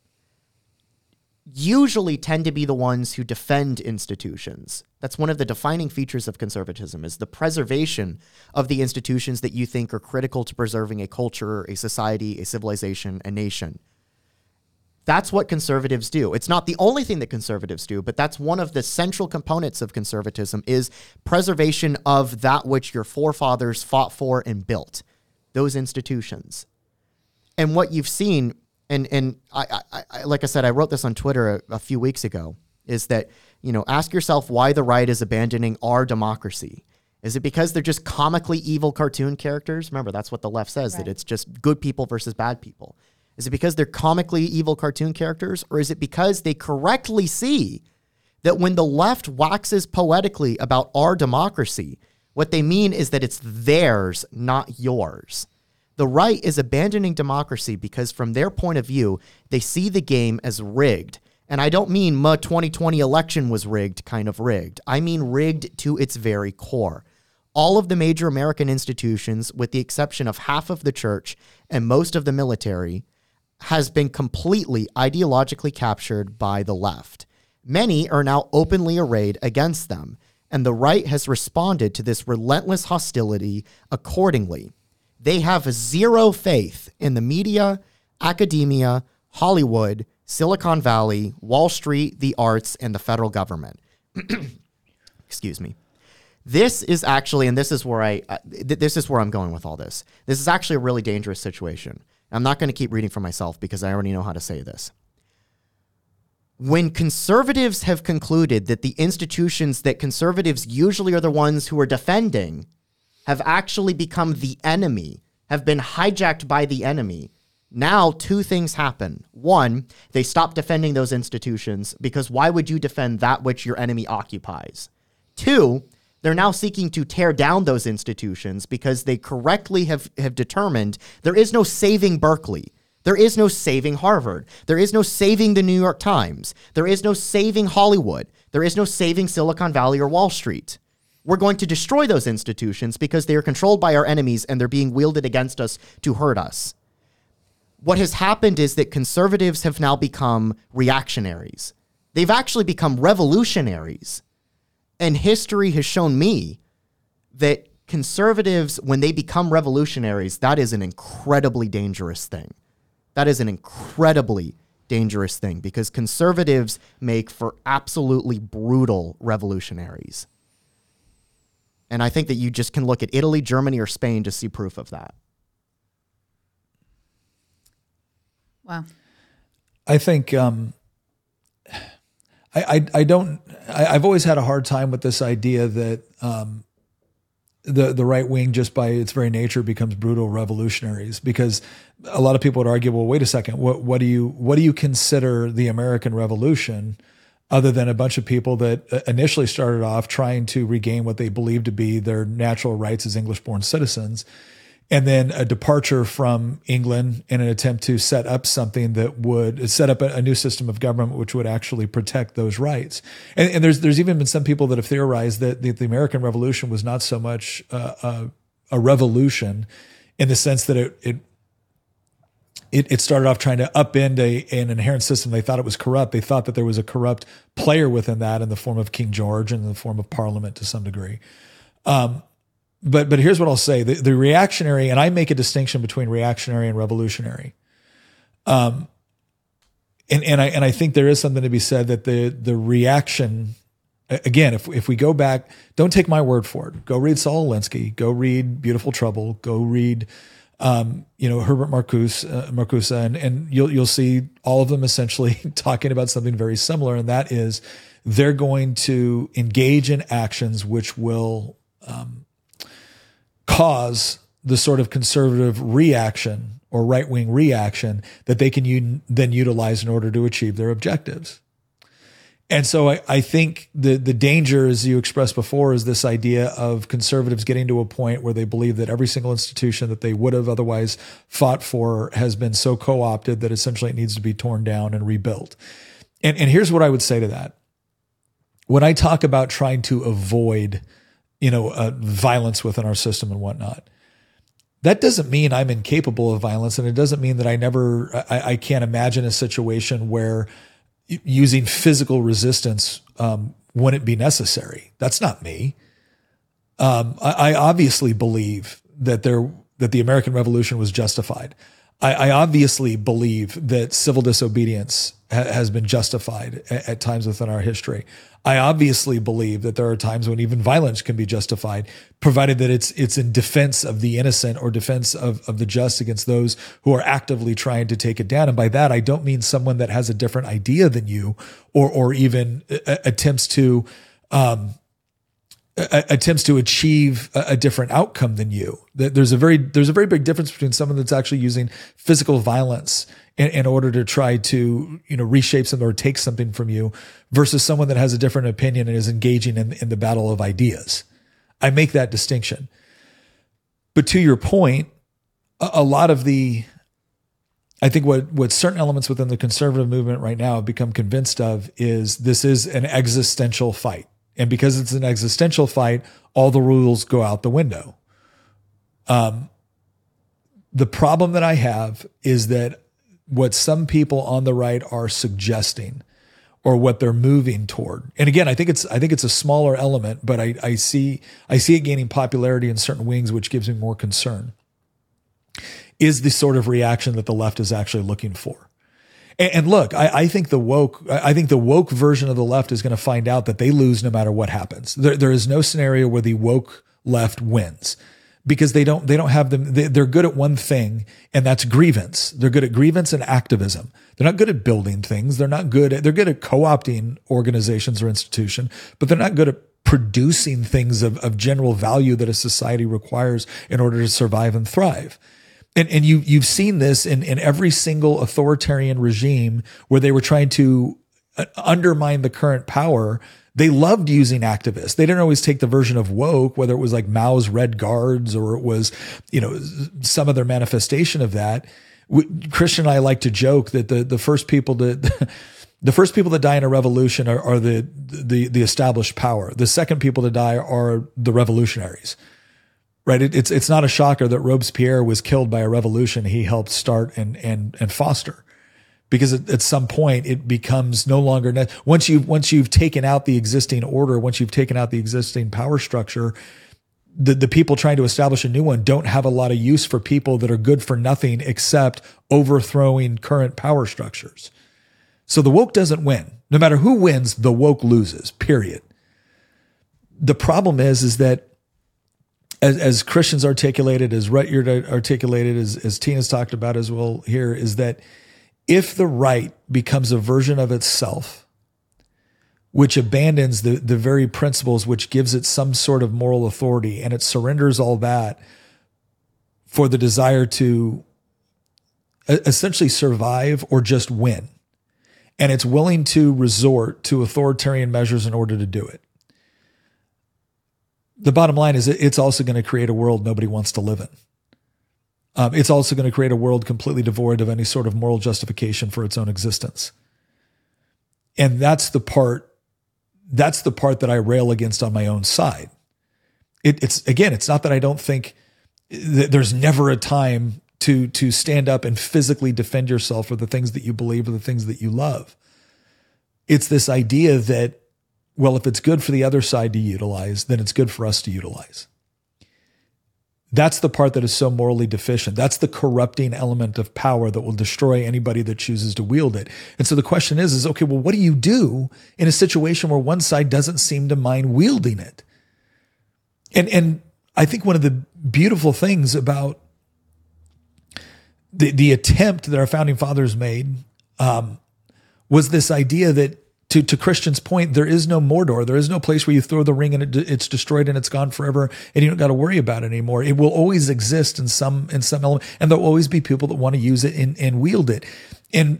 usually tend to be the ones who defend institutions. That's one of the defining features of conservatism is the preservation of the institutions that you think are critical to preserving a culture, a society, a civilization, a nation. That's what conservatives do. It's not the only thing that conservatives do, but that's one of the central components of conservatism is preservation of that which your forefathers fought for and built, those institutions. And what you've seen, and and I, I, I like I said, I wrote this on Twitter a, a few weeks ago, is that you know ask yourself why the right is abandoning our democracy. Is it because they're just comically evil cartoon characters? Remember, that's what the left says Right. that it's just good people versus bad people. Is it because they're comically evil cartoon characters, or is it because they correctly see that when the left waxes poetically about our democracy, what they mean is that it's theirs, not yours? The right is abandoning democracy because, from their point of view, they see the game as rigged. And I don't mean my 2020 election was rigged, kind of rigged. I mean rigged to its very core. All of the major American institutions, with the exception of half of the church and most of the military, has been completely ideologically captured by the left. Many are now openly arrayed against them, and the right has responded to this relentless hostility accordingly. They have zero faith in the media, academia, Hollywood, Silicon Valley, Wall Street, the arts, and the federal government. [CLEARS THROAT] Excuse me. This is actually, and this is where I, uh, th- this is where I'm going with all this. This is actually a really dangerous situation. I'm not going to keep reading for myself because I already know how to say this. When conservatives have concluded that the institutions that conservatives usually are the ones who are defending have actually become the enemy, have been hijacked by the enemy, now two things happen. One, they stop defending those institutions because why would you defend that which your enemy occupies? Two, they're now seeking to tear down those institutions because they correctly have, have determined there is no saving Berkeley. There is no saving Harvard. There is no saving the New York Times. There is no saving Hollywood. There is no saving Silicon Valley or Wall Street. We're going to destroy those institutions because they are controlled by our enemies and they're being wielded against us to hurt us. What has happened is that conservatives have now become reactionaries. They've actually become revolutionaries. And history has shown me that conservatives, when they become revolutionaries, that is an incredibly dangerous thing. That is an incredibly dangerous thing because conservatives make for absolutely brutal revolutionaries. And I think that you just can look at Italy, Germany, or Spain to see proof of that. Wow. I think um, I, I I don't I, I've always had a hard time with this idea that um, the the right wing just by its very nature becomes brutal revolutionaries because a lot of people would argue well wait a second what what do you what do you consider the American Revolution other than a bunch of people that uh, initially started off trying to regain what they believed to be their natural rights as English born citizens. And then a departure from England in an attempt to set up something that would set up a, a new system of government which would actually protect those rights. And, and, there's there's even been some people that have theorized that the, the American Revolution was not so much uh, a, a revolution in the sense that it, it it, it started off trying to upend a, an inherent system. They thought it was corrupt. They thought that there was a corrupt player within that in the form of King George and in the form of Parliament to some degree. Um, but but here's what I'll say: the, the, reactionary, and I make a distinction between reactionary and revolutionary. Um, and and I and I think there is something to be said that the the reaction again, if if we go back, don't take my word for it. Go read Saul Alinsky. Go read Beautiful Trouble. Go read um, you know Herbert Marcuse, uh, Marcuse, and and you'll you'll see all of them essentially [LAUGHS] talking about something very similar, and that is they're going to engage in actions which will um, cause the sort of conservative reaction or right wing reaction that they can u- then utilize in order to achieve their objectives. And so I, I think the the danger, as you expressed before, is this idea of conservatives getting to a point where they believe that every single institution that they would have otherwise fought for has been so co-opted that essentially it needs to be torn down and rebuilt. And and here's what I would say to that. When I talk about trying to avoid, you know, uh, violence within our system and whatnot, that doesn't mean I'm incapable of violence, and it doesn't mean that I never I, I can't imagine a situation where using physical resistance um, it be necessary. That's not me. Um, I, I, obviously believe that there that the American Revolution was justified. I, I obviously believe that civil disobedience ha- has been justified at, at times within our history. I obviously believe that there are times when even violence can be justified, provided that it's it's in defense of the innocent or defense of, of the just against those who are actively trying to take it down. And by that, I don't mean someone that has a different idea than you, or or even attempts to um, attempts to achieve a, different outcome than you. There's a very there's a very big difference between someone that's actually using physical violence in, in, order to try to you know reshape something or take something from you versus someone that has a different opinion and is engaging in, in the battle of ideas. I make that distinction. But to your point, a, a lot of the I think what what certain elements within the conservative movement right now have become convinced of is this is an existential fight. And because it's an existential fight, all the rules go out the window. Um, the problem that I have is that what some people on the right are suggesting or what they're moving toward. And again, I think it's I think it's a smaller element, but I, I see I see it gaining popularity in certain wings, which gives me more concern. Is the sort of reaction that the left is actually looking for. And, and look, I, I, think the woke, I think the woke version of the left is going to find out that they lose no matter what happens. There, there is no scenario where the woke left wins because they don't, they don't have them. They, they're good at one thing and that's grievance. They're good at grievance and activism. They're not good at building things. They're not good at, they're good at co-opting organizations or institution, but they're not good at producing things of, of general value that a society requires in order to survive and thrive and and you you've seen this in in every single authoritarian regime where they were trying to uh, undermine the current power. They loved using activists. They didn't always take the version of woke whether it was like mao's red guards or it was you know some other manifestation of that. Christian and i like to joke that the the first people to [LAUGHS] the first people that die in a revolution are, are the, the the established power. The second people to die are the revolutionaries right? It, it's it's not a shocker that Robespierre was killed by a revolution he helped start and and and foster, because at, at some point it becomes no longer ne- once you once you've taken out the existing order, once you've taken out the existing power structure. The, the people trying to establish a new one don't have a lot of use for people that are good for nothing except overthrowing current power structures. So the woke doesn't win. No matter who wins, the woke loses, period. The problem is, is that as, as Christians articulated, as Rudyard articulated, as, as Tina's talked about as well here, is that if the right becomes a version of itself, which abandons the, the very principles which gives it some sort of moral authority and it surrenders all that for the desire to essentially survive or just win. and it's willing to resort to authoritarian measures in order to do it. The bottom line is it's also going to create a world nobody wants to live in. Um, it's also going to create a world completely devoid of any sort of moral justification for its own existence. And that's the part that's the part that I rail against on my own side. It, it's again, it's not that I don't think that there's never a time to to stand up and physically defend yourself for the things that you believe or the things that you love. It's this idea that well, if it's good for the other side to utilize, then it's good for us to utilize. That's the part that is so morally deficient. That's the corrupting element of power that will destroy anybody that chooses to wield it. And so the question is, is okay, well, what do you do in a situation where one side doesn't seem to mind wielding it? And, and I think one of the beautiful things about the, the attempt that our founding fathers made um, was this idea that to, to Christian's point, there is no Mordor. There is no place where you throw the ring and it, it's destroyed and it's gone forever, and you don't got to worry about it anymore. It will always exist in some in some element, and there'll always be people that want to use it and, and wield it. And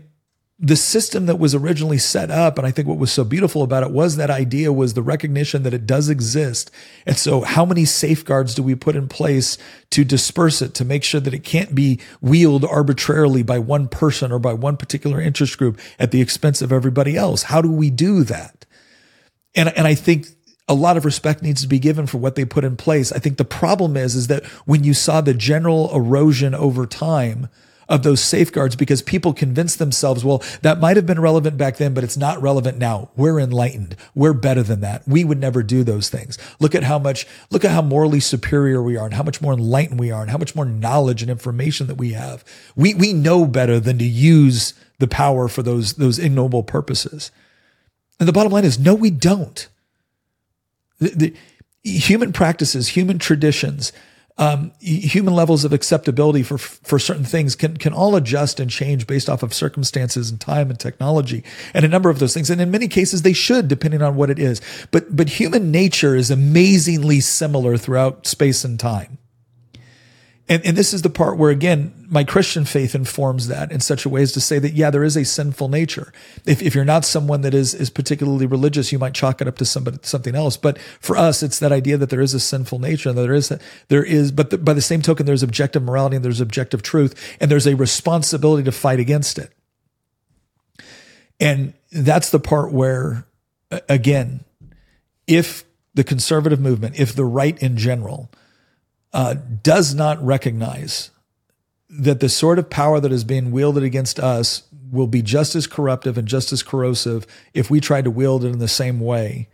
the system that was originally set up and i think what was so beautiful about it was that idea was the recognition that it does exist. And so how many safeguards do we put in place to disperse it to make sure that it can't be wielded arbitrarily by one person or by one particular interest group at the expense of everybody else? How do we do that? And, and i think a lot of respect needs to be given for what they put in place. I think the problem is is that when you saw the general erosion over time of those safeguards because people convince themselves, well, that might have been relevant back then, but it's not relevant now. We're enlightened. We're better than that. We would never do those things. Look at how much, look at how morally superior we are and how much more enlightened we are and how much more knowledge and information that we have. We, we know better than to use the power for those, those ignoble purposes. And the bottom line is no, we don't. The, the human practices, human traditions, um, human levels of acceptability for for certain things can can all adjust and change based off of circumstances and time and technology and a number of those things. And in many cases, they should, depending on what it is. But but human nature is amazingly similar throughout space and time. And, and this is the part where, again, my Christian faith informs that in such a way as to say that, yeah, there is a sinful nature. If, if you're not someone that is, is particularly religious, you might chalk it up to somebody, something else. But for us, it's that idea that there is a sinful nature and there is, there is, but the, by the same token, there's objective morality and there's objective truth and there's a responsibility to fight against it. And that's the part where, again, if the conservative movement, if the right in general, uh, does not recognize that the sort of power that is being wielded against us will be just as corruptive and just as corrosive if we try to wield it in the same way,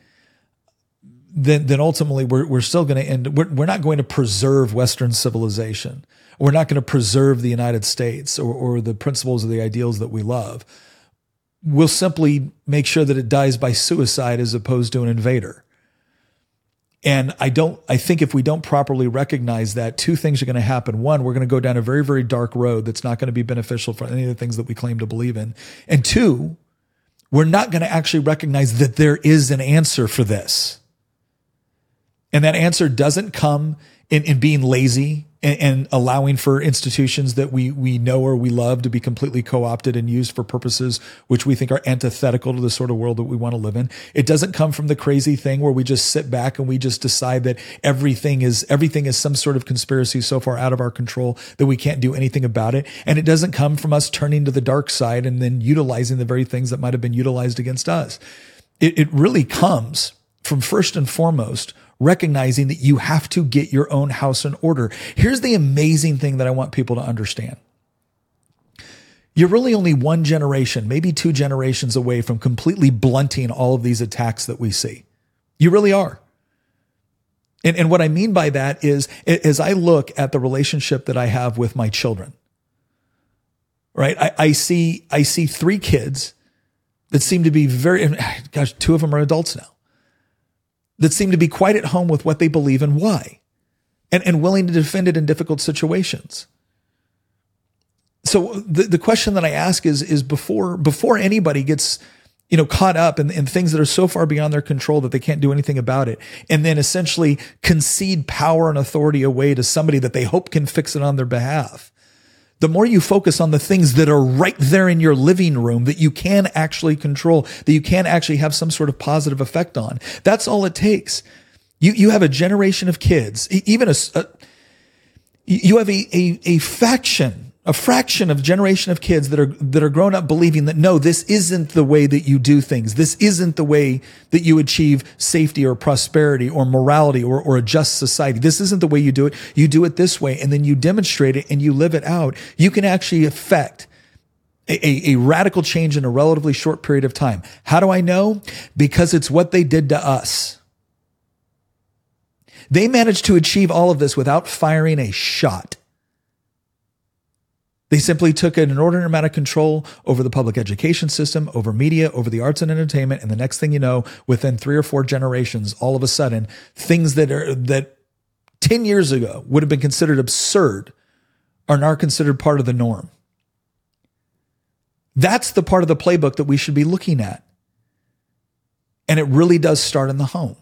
then, then ultimately we're, we're still going to end, we're, we're not going to preserve Western civilization. We're not going to preserve the United States or, or the principles or the ideals that we love. We'll simply make sure that it dies by suicide as opposed to an invader. And I don't, I think if we don't properly recognize that, two things are going to happen. One, we're going to go down a very, very dark road that's not going to be beneficial for any of the things that we claim to believe in. And two, we're not going to actually recognize that there is an answer for this. And that answer doesn't come in, in being lazy and, and, allowing for institutions that we we know or we love to be completely co-opted and used for purposes which we think are antithetical to the sort of world that we want to live in. It doesn't come from the crazy thing where we just sit back and we just decide that everything is everything is some sort of conspiracy so far out of our control that we can't do anything about it. And it doesn't come from us turning to the dark side and then utilizing the very things that might have been utilized against us. It, it really comes from first and foremost recognizing that you have to get your own house in order. Here's the amazing thing that I want people to understand. You're really only one generation, maybe two generations away from completely blunting all of these attacks that we see. You really are. And, and what I mean by that is, as I look at the relationship that I have with my children, right? I, I see, I see three kids that seem to be very, [SIGHS] gosh, two of them are adults now that seem to be quite at home with what they believe and why, and, and willing to defend it in difficult situations. So the, the question that I ask is, is before, before anybody gets, you know, caught up in, in things that are so far beyond their control that they can't do anything about it, and then essentially concede power and authority away to somebody that they hope can fix it on their behalf. The more you focus on the things that are right there in your living room that you can actually control, that you can actually have some sort of positive effect on. That's all it takes. You, you have a generation of kids, even a, a you have a, a, a faction a fraction of generation of kids that are that are grown up believing that no this isn't the way that you do things. This isn't the way that you achieve safety or prosperity or morality or, or a just society. This isn't the way you do it. You do it this way and then you demonstrate it and you live it out. You can actually affect a, a, radical change in a relatively short period of time. How do i know? Because it's what they did to us. They managed to achieve all of this without firing a shot they simply took an inordinate amount of control over the public education system, over media, over the arts and entertainment. And the next thing you know, within three or four generations, all of a sudden, things that are, that 10 years ago would have been considered absurd are now considered part of the norm. That's the part of the playbook that we should be looking at. And it really does start in the home.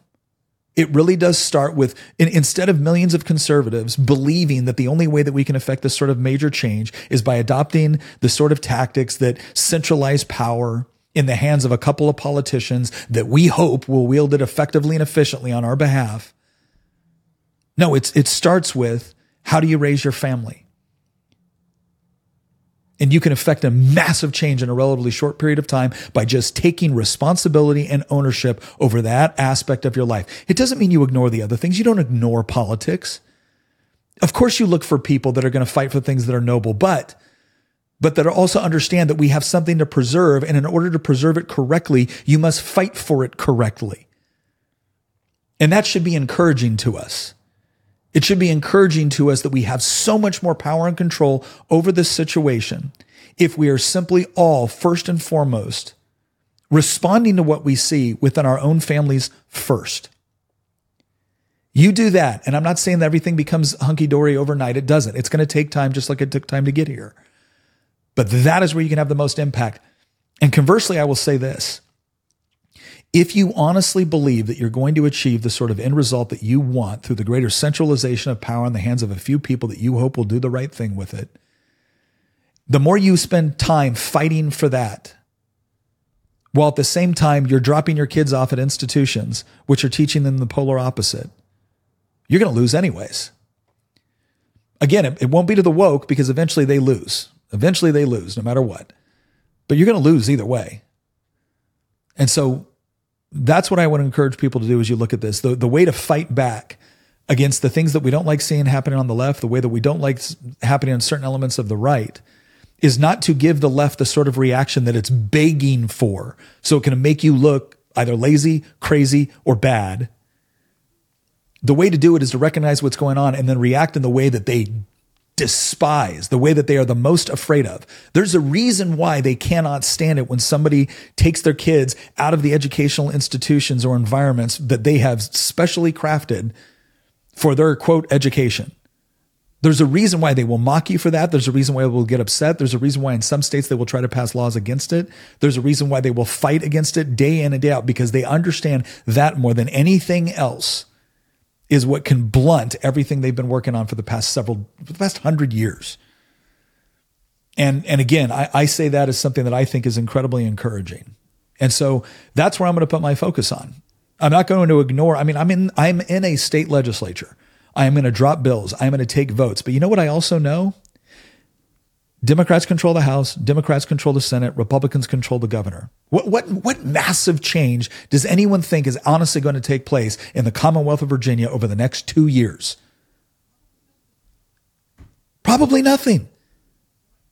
It really does start with in, instead of millions of conservatives believing that the only way that we can affect this sort of major change is by adopting the sort of tactics that centralize power in the hands of a couple of politicians that we hope will wield it effectively and efficiently on our behalf. No, it's, it starts with how do you raise your family? And you can affect a massive change in a relatively short period of time by just taking responsibility and ownership over that aspect of your life. It doesn't mean you ignore the other things. You don't ignore politics. Of course, you look for people that are going to fight for things that are noble, but but that also understand that we have something to preserve. And in order to preserve it correctly, you must fight for it correctly. And that should be encouraging to us. It should be encouraging to us that we have so much more power and control over this situation if we are simply all, first and foremost, responding to what we see within our own families first. You do that. And I'm not saying that everything becomes hunky dory overnight. It doesn't. It's going to take time, just like it took time to get here. But that is where you can have the most impact. And conversely, I will say this if you honestly believe that you're going to achieve the sort of end result that you want through the greater centralization of power in the hands of a few people that you hope will do the right thing with it, the more you spend time fighting for that, while at the same time you're dropping your kids off at institutions which are teaching them the polar opposite, you're going to lose anyways. Again, it, it won't be to the woke because eventually they lose. Eventually they lose no matter what. But you're going to lose either way. And so that's what I would encourage people to do as you look at this. The, the way to fight back against the things that we don't like seeing happening on the left, the way that we don't like happening on certain elements of the right, is not to give the left the sort of reaction that it's begging for. So it can make you look either lazy, crazy, or bad. The way to do it is to recognize what's going on and then react in the way that they despise, the way that they are the most afraid of. There's a reason why they cannot stand it when somebody takes their kids out of the educational institutions or environments that they have specially crafted for their quote education. There's a reason why they will mock you for that. There's a reason why they will get upset. There's a reason why in some states they will try to pass laws against it. There's a reason why they will fight against it day in and day out because they understand that more than anything else is what can blunt everything they've been working on for the past several, for the past hundred years. And, and again, I, I say that as something that I think is incredibly encouraging. And so that's where I'm going to put my focus on. I'm not going to ignore, I mean, I'm in, I'm in a state legislature. I am going to drop bills. I'm going to take votes. But you know what I also know? Democrats control the House, Democrats control the Senate, Republicans control the governor. What, what, what massive change does anyone think is honestly going to take place in the Commonwealth of Virginia over the next two years? Probably nothing.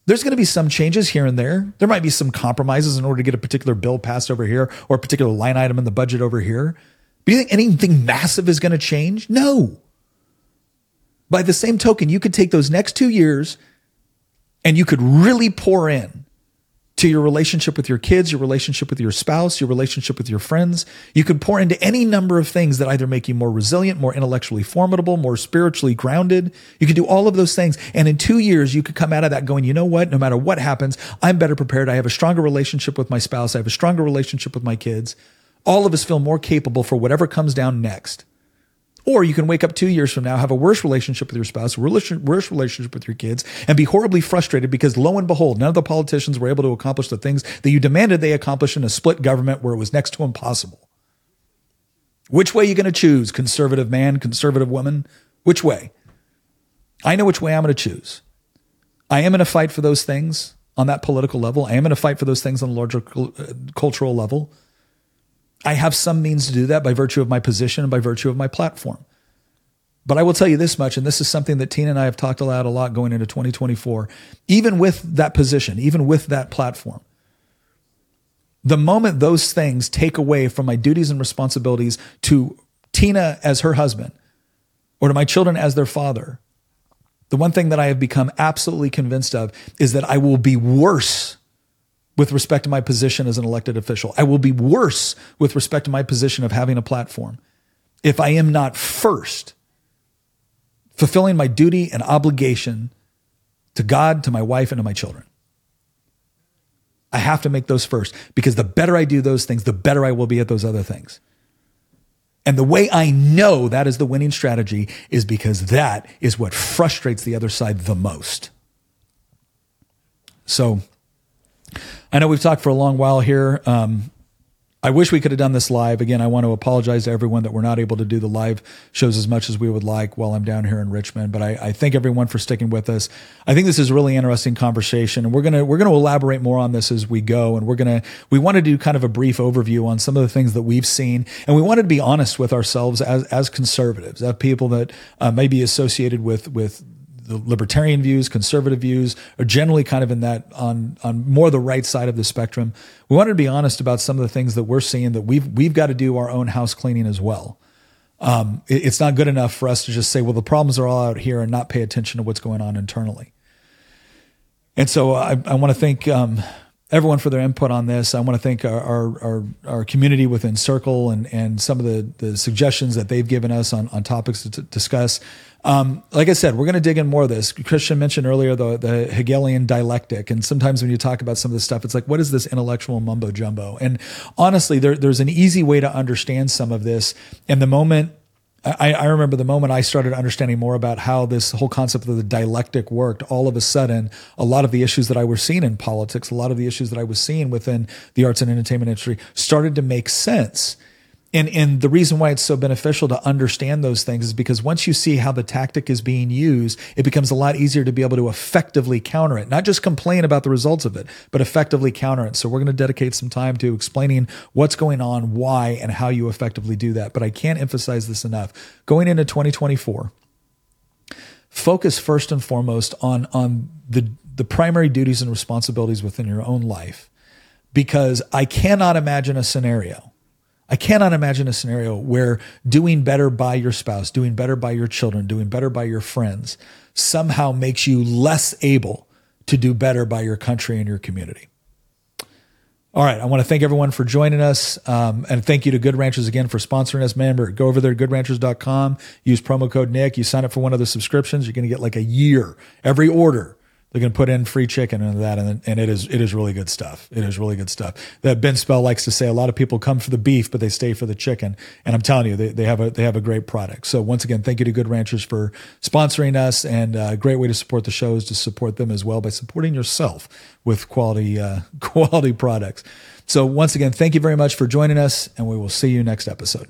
There's going to be some changes here and there. There might be some compromises in order to get a particular bill passed over here or a particular line item in the budget over here. But do you think anything massive is going to change? No. By the same token, you could take those next two years and you could really pour in to your relationship with your kids, your relationship with your spouse, your relationship with your friends. You could pour into any number of things that either make you more resilient, more intellectually formidable, more spiritually grounded. You could do all of those things. And in two years, you could come out of that going, you know what? No matter what happens, I'm better prepared. I have a stronger relationship with my spouse. I have a stronger relationship with my kids. All of us feel more capable for whatever comes down next. Or you can wake up two years from now, have a worse relationship with your spouse, worse relationship with your kids, and be horribly frustrated because lo and behold, none of the politicians were able to accomplish the things that you demanded they accomplish in a split government where it was next to impossible. Which way are you going to choose? Conservative man, conservative woman? Which way? I know which way I'm going to choose. I am going to fight for those things on that political level. I am going to fight for those things on a larger uh, cultural level. I have some means to do that by virtue of my position and by virtue of my platform. But I will tell you this much, and this is something that Tina and I have talked about a lot going into 2024, even with that position, even with that platform. The moment those things take away from my duties and responsibilities to Tina as her husband or to my children as their father, the one thing that I have become absolutely convinced of is that I will be worse with respect to my position as an elected official. I will be worse with respect to my position of having a platform if I am not first fulfilling my duty and obligation to God, to my wife, and to my children. I have to make those first because the better I do those things, the better I will be at those other things. And the way I know that is the winning strategy is because that is what frustrates the other side the most. So, I know we've talked for a long while here. Um, I wish we could have done this live. Again, I want to apologize to everyone that we're not able to do the live shows as much as we would like while I'm down here in Richmond. But I, I thank everyone for sticking with us. I think this is a really interesting conversation, and we're gonna we're gonna elaborate more on this as we go. And we're gonna we want to do kind of a brief overview on some of the things that we've seen, and we wanted to be honest with ourselves as as conservatives, as people that uh, may be associated with with the libertarian views, conservative views are generally kind of in that on on more the right side of the spectrum. We wanted to be honest about some of the things that we're seeing that we've we've got to do our own house cleaning as well. Um, it, it's not good enough for us to just say, well, the problems are all out here and not pay attention to what's going on internally. And so I, I want to thank um, everyone for their input on this. I want to thank our, our, our, our, community within Circle and, and some of the, the suggestions that they've given us on, on topics to t- discuss. Um, like I said, we're going to dig in more of this. Christian mentioned earlier the, the Hegelian dialectic. And sometimes when you talk about some of this stuff, it's like, what is this intellectual mumbo jumbo? And honestly, there, there's an easy way to understand some of this. And the moment I, I, remember the moment I started understanding more about how this whole concept of the dialectic worked, all of a sudden, a lot of the issues that I was seeing in politics, a lot of the issues that I was seeing within the arts and entertainment industry started to make sense. And, and the reason why it's so beneficial to understand those things is because once you see how the tactic is being used, it becomes a lot easier to be able to effectively counter it, not just complain about the results of it, but effectively counter it. So we're going to dedicate some time to explaining what's going on, why, and how you effectively do that. But I can't emphasize this enough. Going into 2024, focus first and foremost on, on the, the primary duties and responsibilities within your own life, because I cannot imagine a scenario I cannot imagine a scenario where doing better by your spouse, doing better by your children, doing better by your friends somehow makes you less able to do better by your country and your community. All right. I want to thank everyone for joining us. Um, and thank you to Good Ranchers again for sponsoring us. Remember, go over there to goodranchers.com, use promo code Nick. You sign up for one of the subscriptions, you're going to get like a year every order they're going to put in free chicken and that, and, and it is it is really good stuff. It is really good stuff. That Ben Spell likes to say a lot of people come for the beef, but they stay for the chicken. And I'm telling you, they, they have a they have a great product. So once again, thank you to Good Ranchers for sponsoring us, and a great way to support the show is to support them as well by supporting yourself with quality uh, [LAUGHS] quality products. So once again, thank you very much for joining us, and we will see you next episode.